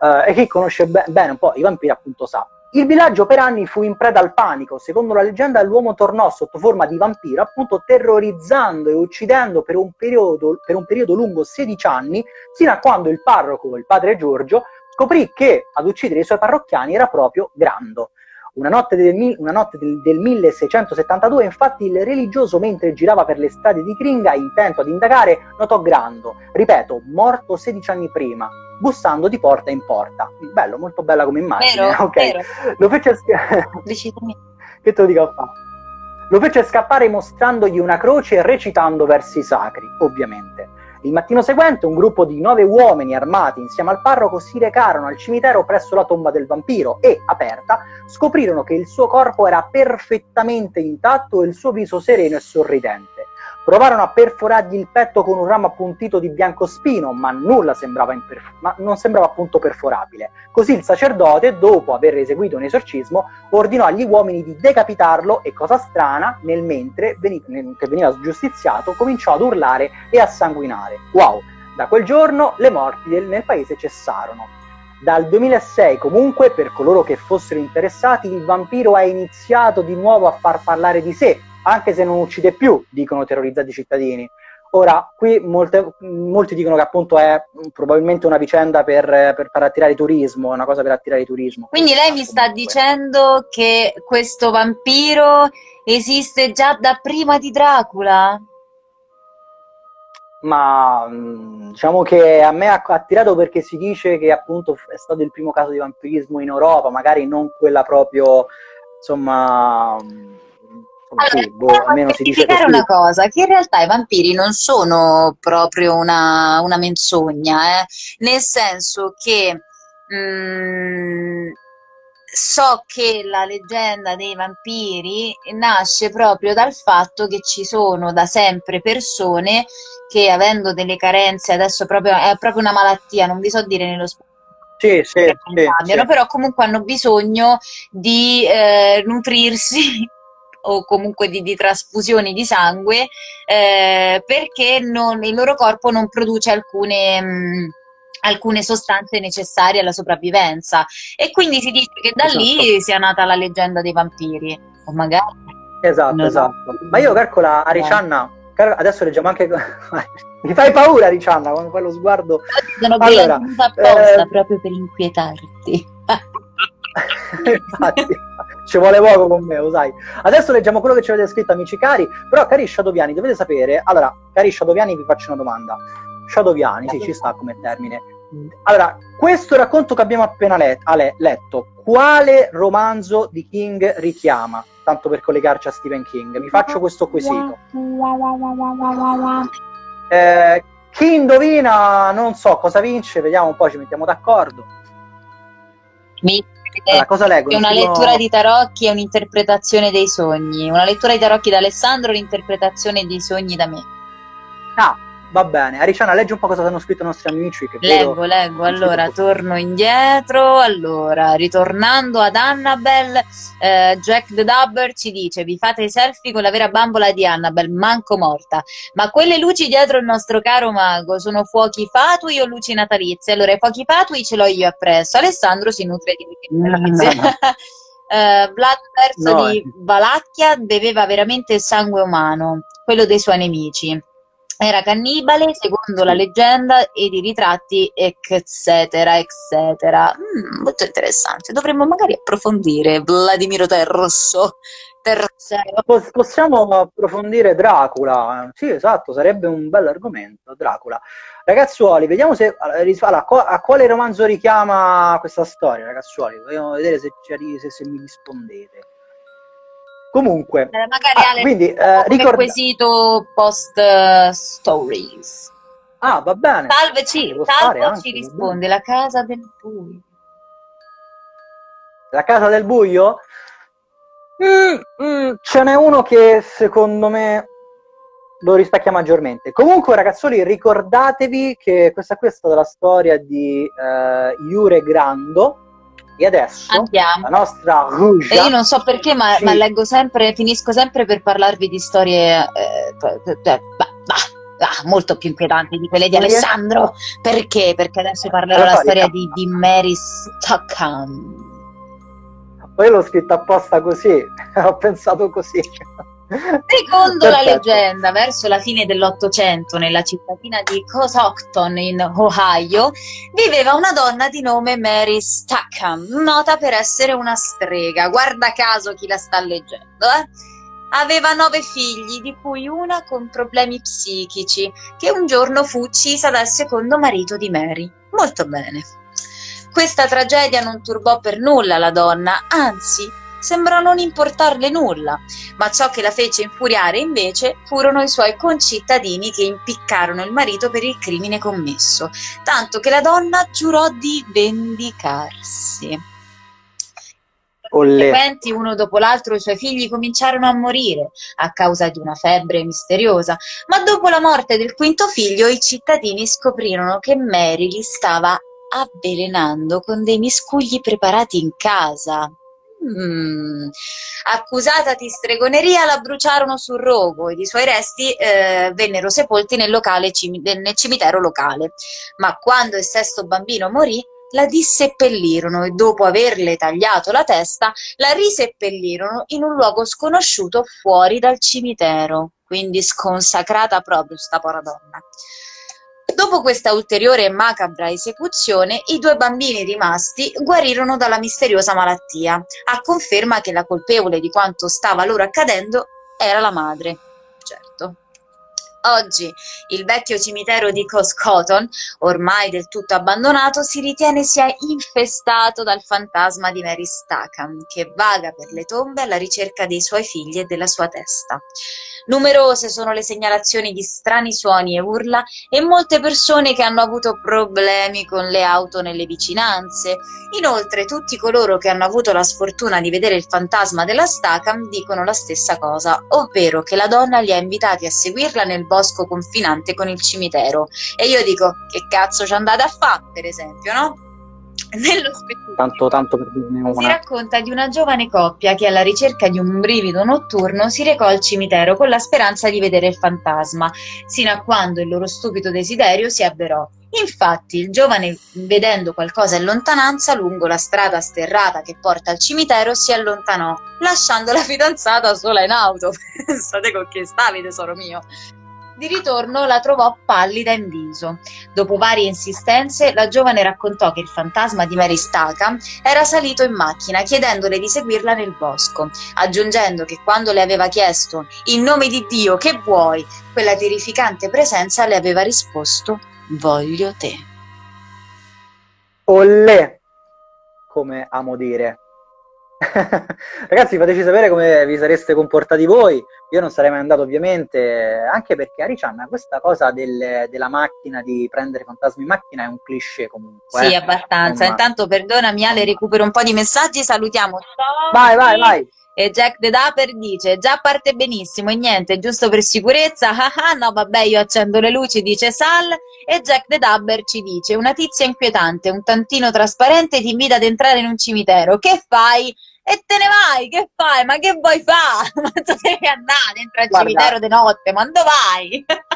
uh, e chi conosce be- bene un po' i vampiri appunto sa. Il villaggio per anni fu in preda al panico. Secondo la leggenda, l'uomo tornò sotto forma di vampiro, appunto terrorizzando e uccidendo per un periodo, per un periodo lungo 16 anni, sino a quando il parroco, il padre Giorgio, scoprì che ad uccidere i suoi parrocchiani era proprio Grando. Una notte, del, una notte del, del, 1672, infatti, il religioso, mentre girava per le strade di Kringa, intento ad indagare, notò Grando, ripeto, morto 16 anni prima, bussando di porta in porta. Bello, molto bella come immagine. Vero, okay. vero. Lo fece scappare. che te lo dico a fare? Lo fece scappare mostrandogli una croce e recitando versi sacri, ovviamente. Il mattino seguente un gruppo di nove uomini armati insieme al parroco si recarono al cimitero presso la tomba del vampiro e, aperta, scoprirono che il suo corpo era perfettamente intatto e il suo viso sereno e sorridente. Provarono a perforargli il petto con un ramo appuntito di biancospino, ma nulla sembrava, imperf- ma non sembrava appunto perforabile. Così il sacerdote, dopo aver eseguito un esorcismo, ordinò agli uomini di decapitarlo e, cosa strana, nel mentre veni- che veniva giustiziato, cominciò ad urlare e a sanguinare. Wow! Da quel giorno le morti del- nel paese cessarono. Dal 2006 comunque, per coloro che fossero interessati, il vampiro ha iniziato di nuovo a far parlare di sé, anche se non uccide più, dicono terrorizzati i cittadini. Ora, qui molte, molti dicono che appunto è probabilmente una vicenda per, per far attirare turismo, una cosa per attirare turismo. Quindi lei mi sta dicendo che questo vampiro esiste già da prima di Dracula? Ma diciamo che a me ha attirato perché si dice che appunto è stato il primo caso di vampirismo in Europa, magari non quella proprio, insomma allora, boh, almeno si dice così. una cosa, che in realtà i vampiri non sono proprio una, una menzogna, eh? nel senso che mh, mm, so che la leggenda dei vampiri nasce proprio dal fatto che ci sono da sempre persone che avendo delle carenze, adesso proprio, è proprio una malattia, non vi so dire nello specifico, sì, sì, sì, sì, però comunque hanno bisogno di eh, nutrirsi o comunque di, di trasfusioni di sangue eh, perché non, il loro corpo non produce alcune... Mh, alcune sostanze necessarie alla sopravvivenza e quindi si dice che da esatto. lì sia nata la leggenda dei vampiri o magari Esatto, No. esatto. Ma io calcola Aricianna, cal- adesso leggiamo anche... Mi fai paura Aricianna, quando fai lo sguardo... Sono Allora, apposta eh, proprio per inquietarti. Infatti, ci vuole poco con me, lo sai. Adesso leggiamo quello che ci avete scritto, amici cari. Però, cari Shadoviani, dovete sapere. Allora, cari Shadoviani, vi faccio una domanda. Shadoviani, sì, ci sta come termine. Allora, questo racconto che abbiamo appena let- le- letto, quale romanzo di King richiama? Tanto per collegarci a Stephen King. Mi faccio questo quesito. Eh, chi indovina, non so cosa vince, vediamo un po', ci mettiamo d'accordo. Mi Allora, cosa leggo? è una lettura di tarocchi e un'interpretazione dei sogni. Una lettura di tarocchi da Alessandro, l'interpretazione dei sogni da me. Ah, va bene. Ariciana, leggi un po' cosa hanno scritto i nostri amici. Leggo, leggo, allora torno indietro, allora ritornando ad Annabelle, eh, Jack the Dubber ci dice vi fate i selfie con la vera bambola di Annabelle, manco morta, ma quelle luci dietro il nostro caro mago sono fuochi fatui o luci natalizie? Allora i fuochi fatui ce l'ho io appresso, Alessandro si nutre di luci natalizie. Eh, Vlad III No, di eh. Valacchia beveva veramente sangue umano, quello dei suoi nemici. Era cannibale, secondo la leggenda, ed i ritratti, eccetera, eccetera. Mm, molto interessante. Dovremmo magari approfondire Vladimiro. Pos- Possiamo approfondire Dracula? Sì, esatto, sarebbe un bel argomento, Dracula. Ragazzuoli, vediamo se allora, a qua- a quale romanzo richiama questa storia, ragazzuoli? Vogliamo vedere se- se mi rispondete. Comunque, Eh, magari Ah, Ale, quindi, eh, ricorda- quesito post eh, stories. ah, va bene. Salve, ci, Devo stare Salvo anche, ci risponde la casa del buio. La casa del buio? Mm, mm, ce n'è uno che secondo me lo rispecchia maggiormente. Comunque, ragazzoli, ricordatevi che questa qui è stata la storia di eh, Iure Grando. E adesso Andiamo. la nostra E Rugia. io non so perché, ma, Sì. ma leggo sempre, finisco sempre per parlarvi di storie eh, bah, bah, ah, molto più inquietanti di quelle di? Alessandro. Perché? Perché adesso parlerò Lo la so, storia di, di Mary Stockham. Poi l'ho scritta apposta così, ho pensato così. Secondo la leggenda, verso la fine dell'Ottocento, nella cittadina di Coshocton in Ohio, viveva una donna di nome Mary Stackham, nota per essere una strega. Guarda caso chi la sta leggendo, eh? Aveva nove figli, di cui una con problemi psichici, che un giorno fu uccisa dal secondo marito di Mary. Molto bene. Questa tragedia non turbò per nulla la donna, anzi, sembrò non importarle nulla ma ciò che la fece infuriare invece furono i suoi concittadini che impiccarono il marito per il crimine commesso, tanto che la donna giurò di vendicarsi. Ollè. Frequenti, uno dopo l'altro i suoi figli cominciarono a morire a causa di una febbre misteriosa, ma dopo la morte del quinto figlio i cittadini scoprirono che Mary li stava avvelenando con dei miscugli preparati in casa. Mm. Accusata di stregoneria, la bruciarono sul rogo ed i suoi resti eh, vennero sepolti nel, locale nel cimitero locale. Ma quando il sesto bambino morì, la disseppellirono e dopo averle tagliato la testa, la riseppellirono in un luogo sconosciuto fuori dal cimitero, quindi sconsacrata proprio sta povera donna. Dopo questa ulteriore e macabra esecuzione, i due bambini rimasti guarirono dalla misteriosa malattia, a conferma che la colpevole di quanto stava loro accadendo era la madre. Certo. Oggi il vecchio cimitero di Coscoton, ormai del tutto abbandonato, si ritiene sia infestato dal fantasma di Mary Stackham, che vaga per le tombe alla ricerca dei suoi figli e della sua testa. Numerose sono le segnalazioni di strani suoni e urla e molte persone che hanno avuto problemi con le auto nelle vicinanze. Inoltre tutti coloro che hanno avuto la sfortuna di vedere il fantasma della Stackham dicono la stessa cosa, ovvero che la donna li ha invitati a seguirla nel bosco confinante con il cimitero. E io dico, che cazzo ci andate a fare, per esempio, no? Nello specifico tanto, tanto per dirne si una. racconta di una giovane coppia che alla ricerca di un brivido notturno si recò al cimitero con la speranza di vedere il fantasma, sino a quando il loro stupido desiderio si avverò. Infatti, il giovane, vedendo qualcosa in lontananza lungo la strada sterrata che porta al cimitero, si allontanò, lasciando la fidanzata sola in auto. Pensate con chi stavi, tesoro mio. Di ritorno la trovò pallida in viso. Dopo varie insistenze, la giovane raccontò che il fantasma di Mary Stackham era salito in macchina chiedendole di seguirla nel bosco, aggiungendo che quando le aveva chiesto in nome di Dio che vuoi, quella terrificante presenza le aveva risposto voglio te. Ollè, come amo dire. Ragazzi, fateci sapere come vi sareste comportati voi. Io non sarei mai andato, ovviamente, anche perché Aricianna, questa cosa del- della macchina, di prendere fantasmi in macchina, è un cliché comunque. Sì, eh. abbastanza. Insomma. Intanto perdonami Ale, recupero un po' di messaggi, salutiamo Vai, vai, vai. E Jack the Dapper dice: Già parte benissimo e niente, giusto per sicurezza. Ah ah, no, vabbè, io accendo le luci, dice Sal. E Jack the Dapper ci dice: Una tizia inquietante, un tantino trasparente, ti invita ad entrare in un cimitero. Che fai? E te ne vai, che fai? Ma che vuoi fare? Ma tu devi andare dentro al cimitero di notte, ma dove vai?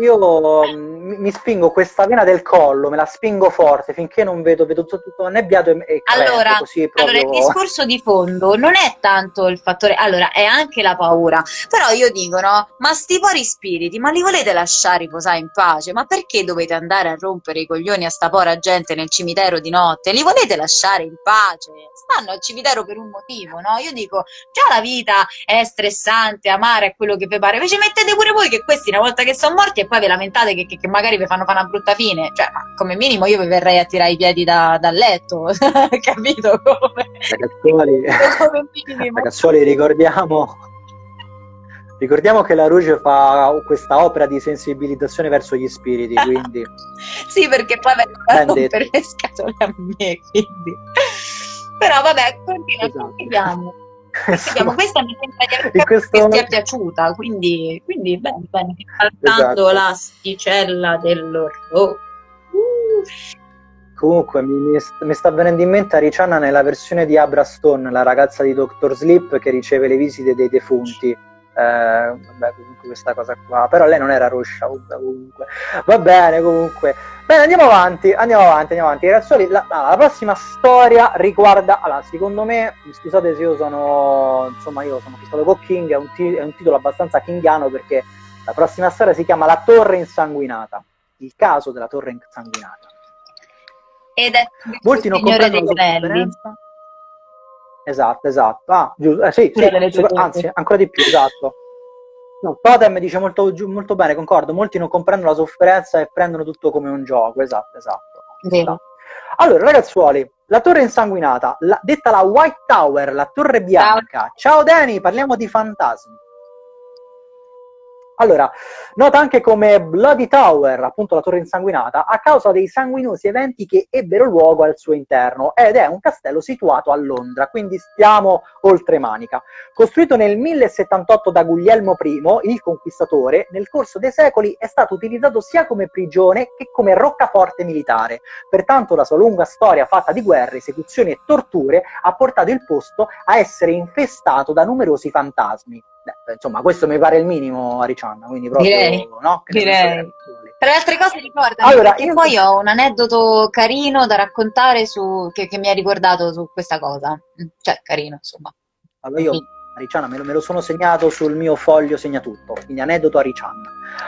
Io mm, mi spingo questa vena del collo, me la spingo forte finché non vedo, vedo tutto, tutto annebbiato e, e Allora, così Allora, proprio... il discorso di fondo non è tanto il fattore, allora, è anche la paura, però io dico, no, ma sti pori spiriti, ma li volete lasciare riposare in pace? Ma perché dovete andare a rompere i coglioni a sta pora gente nel cimitero di notte? Li volete lasciare in pace? Stanno al cimitero per un motivo, no? Io dico, già la vita è stressante, amara è quello che vi pare, invece mettete pure voi che questi una volta che sono morti e poi vi lamentate che, che- che magari vi fanno fare una brutta fine, cioè, ma come minimo io vi verrei a tirare i piedi da- dal letto, capito come? Ragazzuoli, come ragazzuoli, ricordiamo, ricordiamo che la Rouge fa questa opera di sensibilizzazione verso gli spiriti, quindi... Sì, perché poi vengono rompere le scatole a me, quindi. Però vabbè, continua, Esatto. Continuiamo. Questa mi sembra di aver questo- che è piaciuta, quindi, quindi bene, bene, saltando Esatto. l'asticella dell'orrore. Uh, Comunque mi, mi sta venendo in mente Ariciana nella versione di Abra Stone, la ragazza di Dr. Sleep che riceve le visite dei defunti. Eh, vabbè, comunque questa cosa qua. Però lei non era Roscia, comunque. Va bene, comunque. Bene, andiamo avanti, andiamo avanti, andiamo avanti. Ragazzuoli, la, la- prossima storia riguarda... Allora, secondo me, scusate se io sono... Insomma, io sono fissato con King, è un, ti- è un titolo abbastanza kingiano perché la prossima storia si chiama La torre insanguinata. Il caso della torre insanguinata. ed è Molti non comprendono la Bonelli. Esatto, esatto. Ah, giusto. Eh, sì, Pure sì, giocate. anzi, ancora di più, esatto. No, Totem dice molto, molto bene, concordo. Molti non comprendono la sofferenza e prendono tutto come un gioco. Esatto, esatto. Vero. Allora, ragazzuoli, la torre insanguinata, la- detta la White Tower, la torre bianca. Ciao Dani, parliamo di fantasmi. Allora, nota anche come Bloody Tower, appunto la torre insanguinata, a causa dei sanguinosi eventi che ebbero luogo al suo interno ed è un castello situato a Londra, quindi stiamo oltre manica. Costruito nel 1078 da Guglielmo I, il conquistatore, nel corso dei secoli è stato utilizzato sia come prigione che come roccaforte militare. Pertanto la sua lunga storia fatta di guerre, esecuzioni e torture ha portato il posto a essere infestato da numerosi fantasmi. Beh, insomma, questo mi pare il minimo, Aricianna, quindi proprio Direi, no? Che direi. Tra le altre cose ricordami, Allora, io- poi ho un aneddoto carino da raccontare su, che, che mi ha ricordato su questa cosa. Cioè, carino, insomma. Allora io, Sì. Ariciana, me lo, me lo sono segnato sul mio foglio segnatutto, quindi aneddoto Ariciana.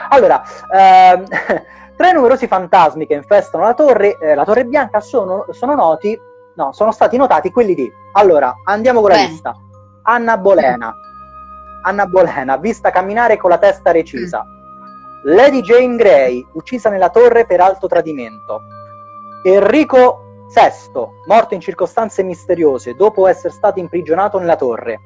Allora, ehm, tra i numerosi fantasmi che infestano la torre, eh, la torre bianca sono, sono noti, no, sono stati notati quelli di, allora, andiamo con la Bene. lista. Anna Bolena, Anna Bolena, vista camminare con la testa recisa. Lady Jane Grey, uccisa nella torre per alto tradimento. Enrico VI, morto in circostanze misteriose dopo essere stato imprigionato nella torre.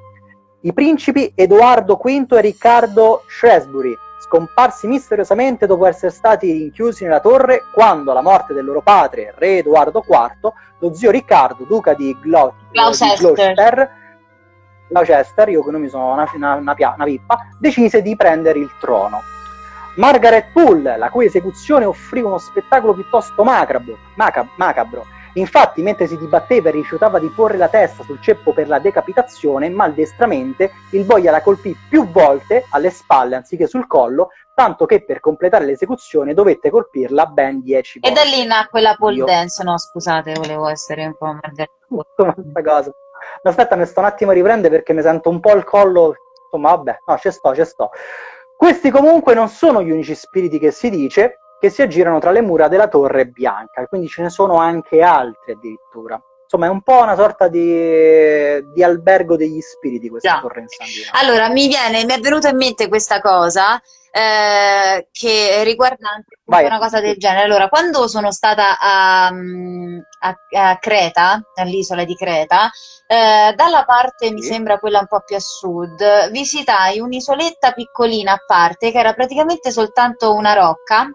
I principi Edoardo V e Riccardo Shrewsbury, scomparsi misteriosamente dopo essere stati rinchiusi nella torre quando, alla morte del loro padre, re Edoardo IV, lo zio Riccardo, duca di, Glo- Gloucester. Gloucester, Gloucester, io che non mi sono una, una- una una pippa, decise di prendere il trono. Margaret Poole, la cui esecuzione offrì uno spettacolo piuttosto macabro, macab- macabro. Infatti, mentre si dibatteva e rifiutava di porre la testa sul ceppo per la decapitazione, maldestramente il boia la colpì più volte alle spalle anziché sul collo, tanto che per completare l'esecuzione dovette colpirla ben dieci volte. E da lì nacque la pole dance, no scusate, volevo essere un po' Margaret Poole. cosa. Aspetta, mi sto un attimo a riprendere perché mi sento un po' il collo, insomma vabbè, no, ci sto, ci sto. Questi comunque non sono gli unici spiriti che si dice che si aggirano tra le mura della Torre Bianca, quindi ce ne sono anche altri addirittura. Insomma, è un po' una sorta di, di albergo degli spiriti questa Già. torre in sanguinato. Allora, mi viene, mi è venuta in mente questa cosa eh, che riguardante Vai. una cosa del genere. Allora, quando sono stata a, a- a Creta, all'isola di Creta, eh, dalla parte, mi Sì. sembra quella un po' più a sud, visitai un'isoletta piccolina a parte che era praticamente soltanto una rocca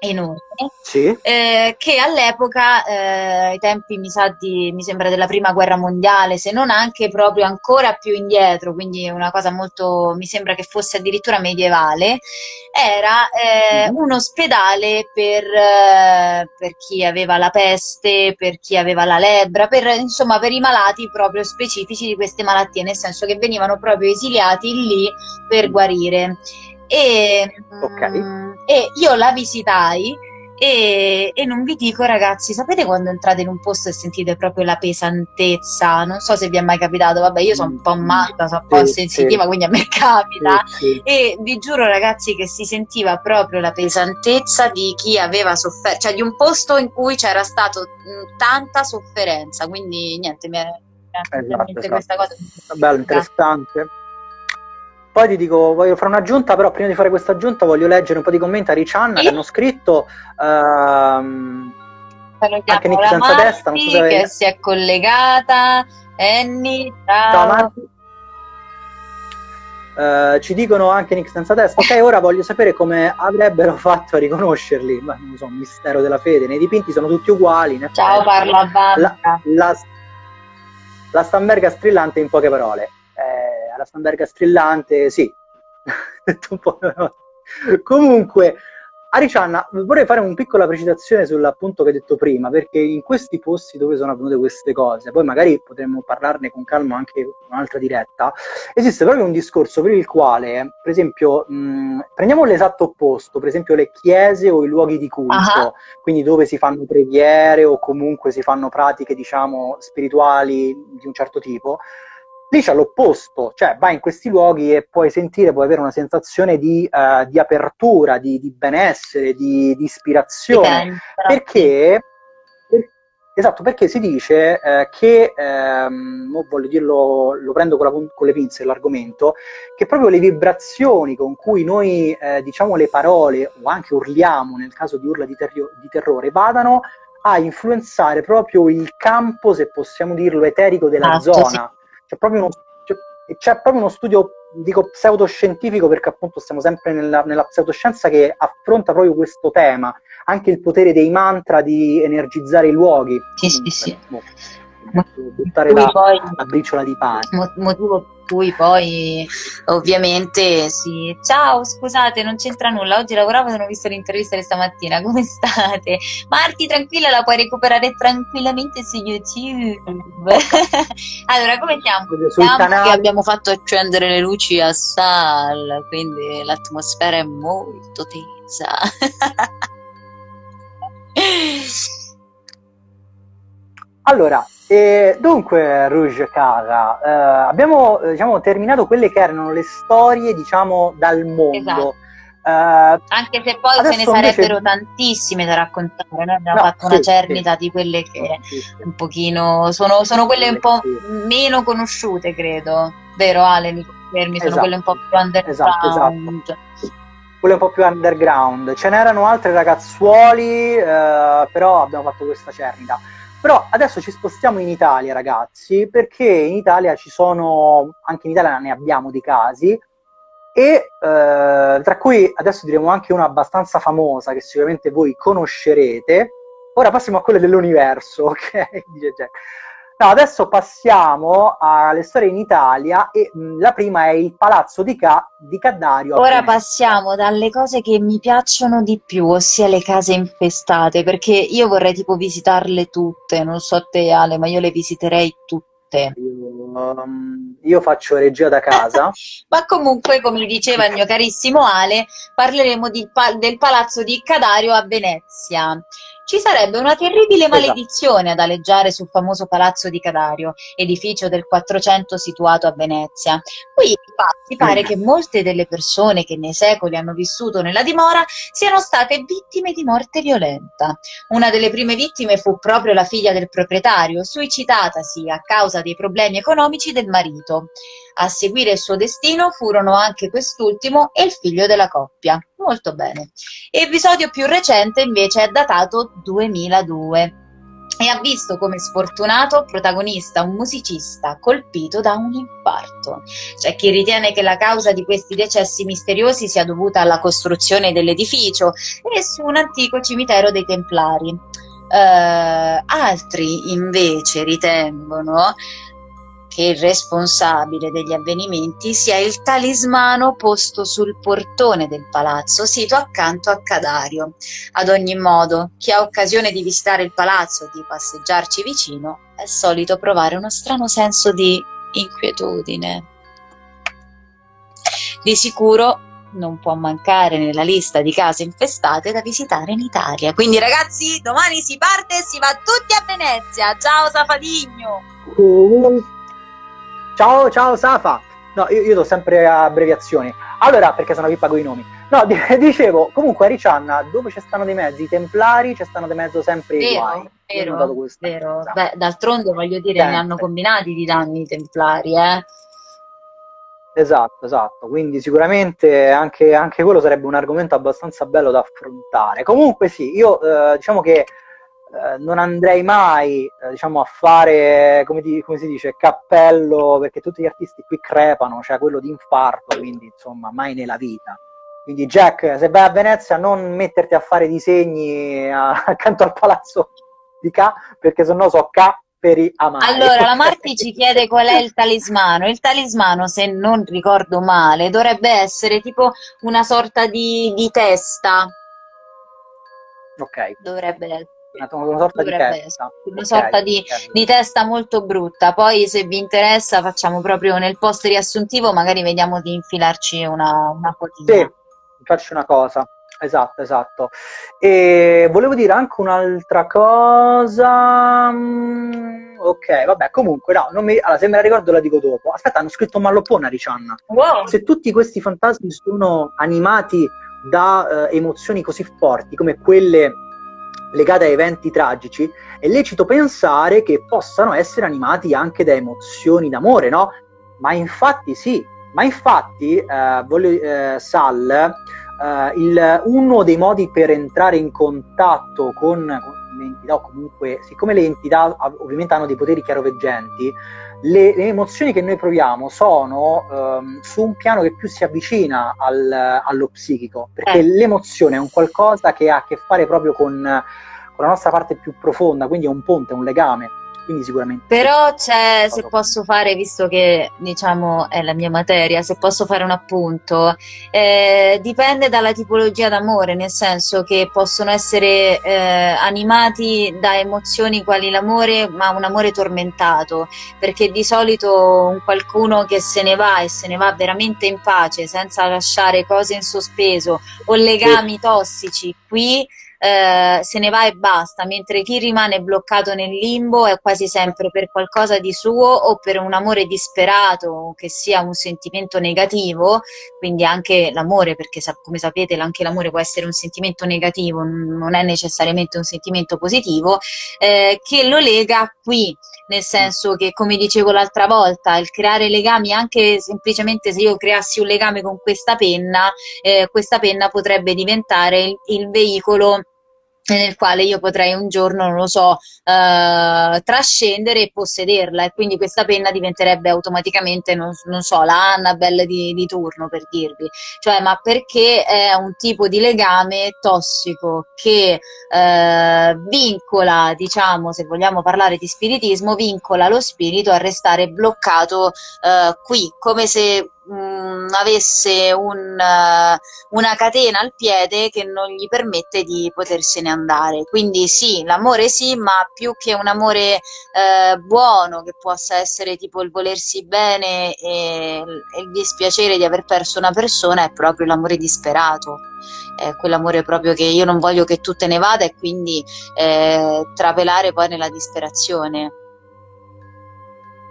enorme Sì, eh, che all'epoca, eh, ai tempi mi sa di, mi sembra della prima guerra mondiale, se non anche proprio ancora più indietro, quindi una cosa molto, mi sembra che fosse addirittura medievale, era eh, Mhm. un ospedale per, eh, per chi aveva la peste, per chi aveva la lebbra, per, insomma per i malati proprio specifici di queste malattie, nel senso che venivano proprio esiliati lì per guarire. E, Ok. mm, e io la visitai e, e non vi dico, ragazzi, sapete quando entrate in un posto e sentite proprio la pesantezza? Non so se vi è mai capitato, vabbè, io sono un po' matta, sono un po' Sì, sensitiva, sì. quindi a me capita. sì. E vi giuro, ragazzi, che si sentiva proprio la pesantezza di chi aveva sofferto, cioè di un posto in cui c'era stato mh, tanta sofferenza. Quindi, niente, mi è esatto. questa cosa. Bello, interessante. Poi ti dico, voglio fare un'aggiunta, però prima di fare questa aggiunta voglio leggere un po' di commenti a Riccianna Sì. che hanno scritto ehm, Salutiamo Anche Nick la senza testa, non so se che si è collegata. Annie, ciao. Ciao Marti. Eh, ci dicono anche Nick senza testa. Ok, ora voglio sapere come avrebbero fatto a riconoscerli. Ma non so, un mistero della fede. Nei dipinti sono tutti uguali. Ciao, parla Barbara. La, la stamberga strillante in poche parole. La stamberga strillante, sì. Comunque, Aricianna, vorrei fare una piccola precisazione sull'appunto che hai detto prima, perché in questi posti dove sono avvenute queste cose, poi magari potremmo parlarne con calma anche in un'altra diretta, esiste proprio un discorso per il quale, per esempio, mh, prendiamo l'esatto opposto, per esempio le chiese o i luoghi di culto, Ah. quindi dove si fanno preghiere o comunque si fanno pratiche, diciamo, spirituali di un certo tipo, lì c'è l'opposto, cioè vai in questi luoghi e puoi sentire, puoi avere una sensazione di, eh, di apertura, di, di benessere, di, di ispirazione, perché, per- esatto, perché si dice eh, che, ehm, voglio dirlo, lo prendo con, la con le pinze l'argomento, che proprio le vibrazioni con cui noi eh, diciamo le parole o anche urliamo nel caso di urla di, terrio- di terrore vadano a influenzare proprio il campo, se possiamo dirlo, eterico della Esatto, zona. C'è proprio uno, c'è, c'è proprio uno studio, dico pseudoscientifico, perché appunto stiamo sempre nella, nella pseudoscienza che affronta proprio questo tema, anche il potere dei mantra di energizzare i luoghi. Sì, sì, sì. Boh, devo buttare la, poi- la briciola di pane. Mo- motivo per cui poi ovviamente sì. Ciao, scusate, non c'entra nulla. Oggi lavoravo e non ho visto l'intervista di stamattina. Come state? Marti, tranquilla, la puoi recuperare tranquillamente su YouTube. allora, come siamo? Siamo che abbiamo fatto accendere le luci a Sal, quindi l'atmosfera è molto tesa. Allora, eh, dunque, Rouge Cara, eh, abbiamo eh, diciamo, terminato quelle che erano le storie, diciamo, dal mondo. Esatto. Eh, Anche se poi ce ne invece- sarebbero tantissime da raccontare. Noi abbiamo No, fatto una sì, cernita sì. di quelle che sì, un pochino sono, sono quelle un po' meno conosciute, credo. Vero Ale, mi confermi? Sono Esatto. quelle un po' più underground. Esatto, quelle un po' più underground. Ce n'erano altre ragazzuoli, eh, però abbiamo fatto questa cernita. Però adesso ci spostiamo in Italia, ragazzi, perché in Italia ci sono, anche in Italia ne abbiamo di casi, e eh, tra cui adesso diremo anche una abbastanza famosa che sicuramente voi conoscerete. Ora passiamo a quelle dell'universo, ok? Dice. Adesso passiamo alle storie in Italia e mh, la prima è il palazzo di, Ca- di Caddario. Ora passiamo dalle cose che mi piacciono di più, ossia le case infestate, perché io vorrei tipo visitarle tutte, non so te Ale, ma io le visiterei tutte. Io, um, io faccio regia da casa. Ma comunque, come diceva il mio carissimo Ale, parleremo di del palazzo di Cadario a Venezia. Ci sarebbe una terribile Esatto. maledizione ad aleggiare sul famoso palazzo di Cadario, edificio del 400 situato a Venezia. Qui infatti pare che molte delle persone che nei secoli hanno vissuto nella dimora siano state vittime di morte violenta. Una delle prime vittime fu proprio la figlia del proprietario, suicidatasi a causa dei problemi economici del marito. A seguire il suo destino furono anche quest'ultimo e il figlio della coppia. Molto bene. Episodio più recente invece è datato 2002 e ha visto come sfortunato protagonista un musicista colpito da un infarto. C'è chi ritiene che la causa di questi decessi misteriosi sia dovuta alla costruzione dell'edificio e su un antico cimitero dei Templari. Eh, altri invece ritengono il responsabile degli avvenimenti sia il talismano posto sul portone del palazzo, sito accanto a Cadario. Ad ogni modo, chi ha occasione di visitare il palazzo o di passeggiarci vicino è solito provare uno strano senso di inquietudine. Di sicuro non può mancare nella lista di case infestate da visitare in Italia. Quindi ragazzi, domani si parte e si va tutti a Venezia. Ciao Safadigno! Ciao, ciao Safa. No, io, io do sempre abbreviazioni. Allora, perché sono qui pago i nomi. No, di- dicevo, comunque a Riccianna, dove ci stanno di mezzo i templari, ci stanno di mezzo sempre i guai. Vero, vero, vero. Beh, d'altronde voglio dire, Sempre. ne hanno combinati di danni i templari, eh. Esatto, esatto. Quindi sicuramente anche, anche quello sarebbe un argomento abbastanza bello da affrontare. Comunque sì, io eh, diciamo che eh, non andrei mai eh, diciamo, a fare, come, di- come si dice, cappello, perché tutti gli artisti qui crepano, cioè quello di infarto, quindi insomma, mai nella vita. Quindi Jack, se vai a Venezia non metterti a fare disegni a- accanto al palazzo di K, perché sennò so K per i amari. Allora, la? Marti ci chiede qual è il talismano. Il talismano, se non ricordo male, dovrebbe essere tipo una sorta di, di testa. Ok, Dovrebbe essere. Una, una sorta di testa. una Ok, sorta di, ok. di testa molto brutta. Poi, se vi interessa, facciamo proprio nel post riassuntivo, magari vediamo di infilarci una, una fotina. Sì, faccio una cosa. Esatto, esatto. E volevo dire anche un'altra cosa. mm, Ok, vabbè, comunque, no, non mi... allora, se me la ricordo la dico dopo. Aspetta, hanno scritto Malloppone a Riccianna. Wow! Se tutti questi fantasmi sono animati da eh, emozioni così forti come quelle legate a eventi tragici, è lecito pensare che possano essere animati anche da emozioni d'amore, no? Ma infatti sì, ma infatti, eh, voglio- eh, Sal, eh, il- uno dei modi per entrare in contatto con, con entità, o comunque, siccome le entità ovviamente hanno dei poteri chiaroveggenti, le, le emozioni che noi proviamo sono ehm, su un piano che più si avvicina al- allo psichico, perché Eh. l'emozione è un qualcosa che ha a che fare proprio con, con la nostra parte più profonda, quindi è un ponte, un legame. Quindi sicuramente. Però c'è, se posso fare, visto che diciamo è la mia materia, se posso fare un appunto, eh, dipende dalla tipologia d'amore, nel senso che possono essere eh, animati da emozioni quali l'amore, ma un amore tormentato, perché di solito un qualcuno che se ne va e se ne va veramente in pace, senza lasciare cose in sospeso o legami tossici qui eh, se ne va e basta, mentre chi rimane bloccato nel limbo è quasi sempre per qualcosa di suo o per un amore disperato, che sia un sentimento negativo, quindi anche l'amore, perché come sapete anche l'amore può essere un sentimento negativo, non è necessariamente un sentimento positivo, eh, che lo lega qui. Nel senso che, come dicevo l'altra volta, il creare legami, anche semplicemente se io creassi un legame con questa penna, eh, questa penna potrebbe diventare il, il veicolo nel quale io potrei un giorno, non lo so, eh, trascendere e possederla e quindi questa penna diventerebbe automaticamente, non, non so, la Annabelle di, di, turno per dirvi, cioè ma perché è un tipo di legame tossico che eh, vincola, diciamo, se vogliamo parlare di spiritismo, vincola lo spirito a restare bloccato eh, qui, come se mh, mm, avesse un, uh, una catena al piede che non gli permette di potersene andare. Quindi sì, l'amore sì, ma più che un amore eh, buono che possa essere tipo il volersi bene e, e il dispiacere di aver perso una persona è proprio l'amore disperato è quell'amore proprio che io non voglio che tu te ne vada e quindi eh, trapelare poi nella disperazione.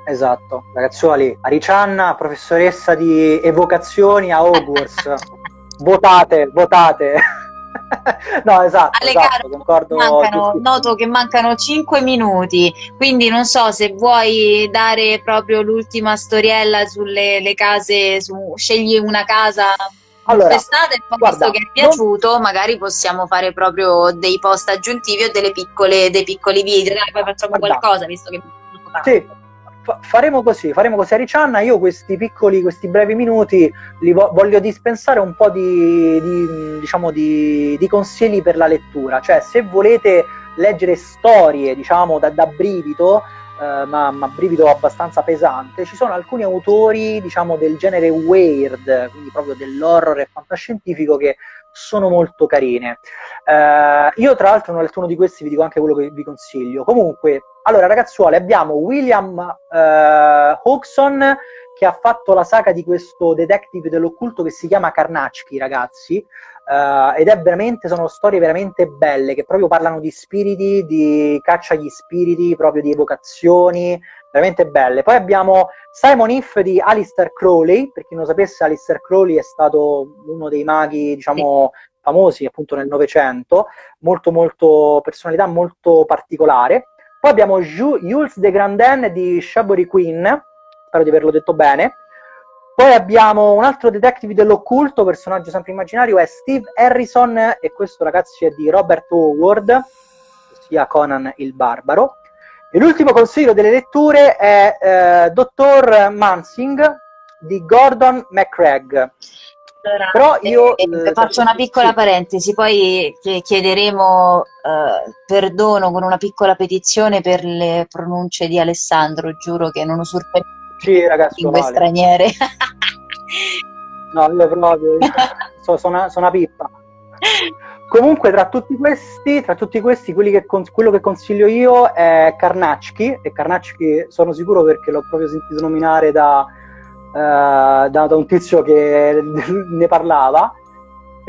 Esatto, ragazzuoli, Aricianna, professoressa di evocazioni a Hogwarts. votate, votate. no, esatto, Ale esatto concordo. Mancano, noto che mancano 5 minuti, quindi non so se vuoi dare proprio l'ultima storiella sulle case, su, scegli una casa allora, quest'estate e poi guarda, visto che è piaciuto non... magari possiamo fare proprio dei post aggiuntivi o delle piccole, dei piccoli video, dai, poi facciamo guarda. qualcosa visto che... Sì, faremo così, faremo così. A Riccianna, io questi piccoli, questi brevi minuti li vo- voglio dispensare un po' di, di, diciamo, di, di, consigli per la lettura, cioè se volete leggere storie, diciamo, da, da brivido, eh, ma, ma, brivido abbastanza pesante, ci sono alcuni autori, diciamo, del genere weird, quindi proprio dell'horror e fantascientifico che sono molto carine. Eh, io tra l'altro non ho letto uno di questi, vi dico anche quello che vi consiglio. Comunque, allora ragazzuoli, abbiamo William eh, Hawkson che ha fatto la saga di questo detective dell'occulto che si chiama Karnachki, ragazzi, Uh, ed è veramente, sono storie veramente belle che proprio parlano di spiriti, di caccia agli spiriti, proprio di evocazioni, veramente belle. Poi abbiamo Simon If di Alistair Crowley, per chi non lo sapesse Alistair Crowley è stato uno dei maghi, diciamo, famosi appunto nel Novecento, molto molto personalità molto particolare. Poi abbiamo Jules de Grandin di Shabbury Queen, spero di averlo detto bene. Poi abbiamo un altro detective dell'occulto, personaggio sempre immaginario, è Steve Harrison e questo ragazzi è di Robert Howard, ossia Conan il Barbaro. E l'ultimo consiglio delle letture è eh, Dottor Mansing di Gordon McCraig. Allora, Però io eh, eh, faccio una piccola sì. parentesi, poi chiederemo eh, perdono con una piccola petizione per le pronunce di Alessandro, giuro che non usurperò sì, ragazzi, lingue vale. straniere. no, io proprio sono, sono, sono una pippa. Comunque, tra tutti questi, tra tutti questi che, quello che consiglio io è Karnacki. E Karnacki sono sicuro perché l'ho proprio sentito nominare da, uh, da, da un tizio che ne parlava.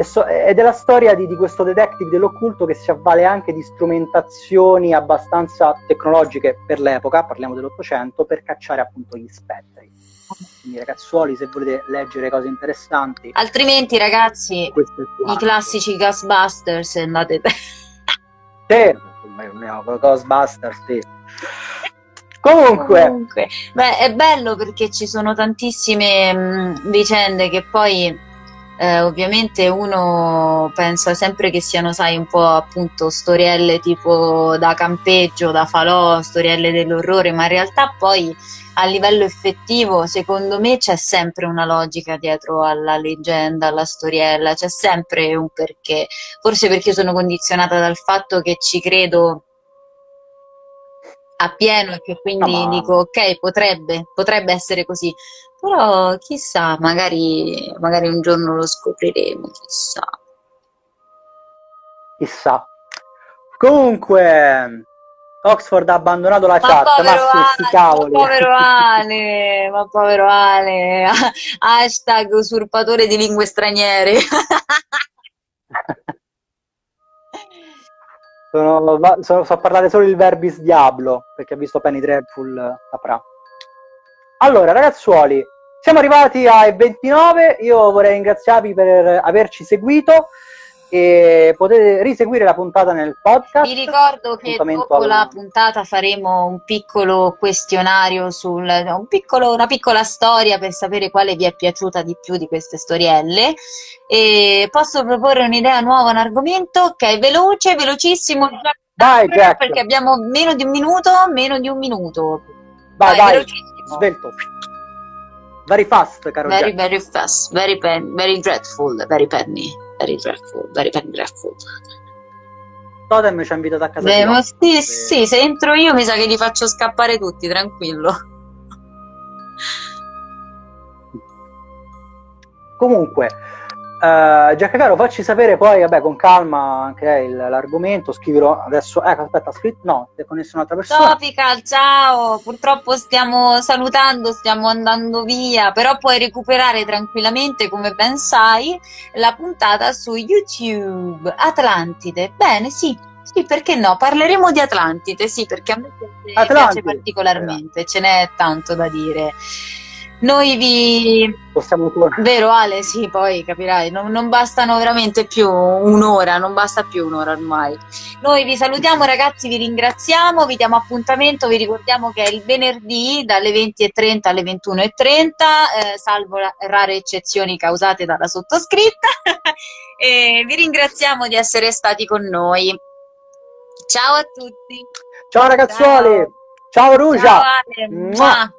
So, è la storia di, di, questo detective dell'occulto che si avvale anche di strumentazioni abbastanza tecnologiche per l'epoca, parliamo dell'Ottocento, per cacciare appunto gli spettri. Quindi ragazzuoli, se volete leggere cose interessanti. Altrimenti ragazzi, i classici Ghostbusters andate... sì, Ghostbusters, sì. Comunque. Comunque. Beh, è bello perché ci sono tantissime mh, vicende che poi eh, ovviamente uno pensa sempre che siano, sai, un po' appunto storielle tipo da campeggio, da falò, storielle dell'orrore, ma in realtà poi a livello effettivo, secondo me, c'è sempre una logica dietro alla leggenda, alla storiella, c'è sempre un perché. Forse perché sono condizionata dal fatto che ci credo a pieno e che quindi no, ma... dico ok, potrebbe, potrebbe essere così. Però chissà, magari, magari un giorno lo scopriremo, chissà. Chissà. Comunque, Oxford ha abbandonato la ma chat, ma sti cavoli. Ma povero Ale, ma povero Ale. Hashtag usurpatore di lingue straniere. sono, sono, so parlare solo il verbis diablo, perché ha visto Penny Dreadful saprà. Allora, ragazzuoli, siamo arrivati ai 29. Io vorrei ringraziarvi per averci seguito. E potete riseguire la puntata nel podcast. Vi ricordo che dopo al... la puntata faremo un piccolo questionario sul un piccolo, una piccola storia per sapere quale vi è piaciuta di più di queste storielle. E posso proporre un'idea nuova, un argomento che è veloce, velocissimo. Vai, Jack. Perché abbiamo meno di un minuto, meno di un minuto. Vai, vai, vai. svelto. Very fast, caro Very, Jack. very fast, very, pen, very dreadful, very penny very dreadful, very dreadful. Totem ci ha invitato a casa Beh, ma sì, sì, se entro io mi sa che li faccio scappare tutti, tranquillo. Comunque, Uh, Giaccaro, facci sapere poi, vabbè, con calma anche il, l'argomento. Scriverò adesso. Ecco, aspetta, scritto. No, è connesso un'altra persona. Topical, ciao. Purtroppo stiamo salutando, stiamo andando via. Però puoi recuperare tranquillamente, come ben sai, la puntata su YouTube. Atlantide. Bene, sì. Sì, perché no? Parleremo di Atlantide, sì, perché a me piace, piace particolarmente, ce n'è tanto da dire. Noi vi... Possiamo Vero Ale, sì, poi capirai, non, non, bastano veramente più un'ora, non basta più un'ora ormai. Noi vi salutiamo ragazzi, vi ringraziamo, vi diamo appuntamento, vi ricordiamo che è il venerdì dalle 20.30 alle 21.30, eh, salvo rare eccezioni causate dalla sottoscritta. e vi ringraziamo di essere stati con noi. Ciao a tutti. Ciao ragazzuoli. Ciao, Ciao Rugia. Ciao Ale.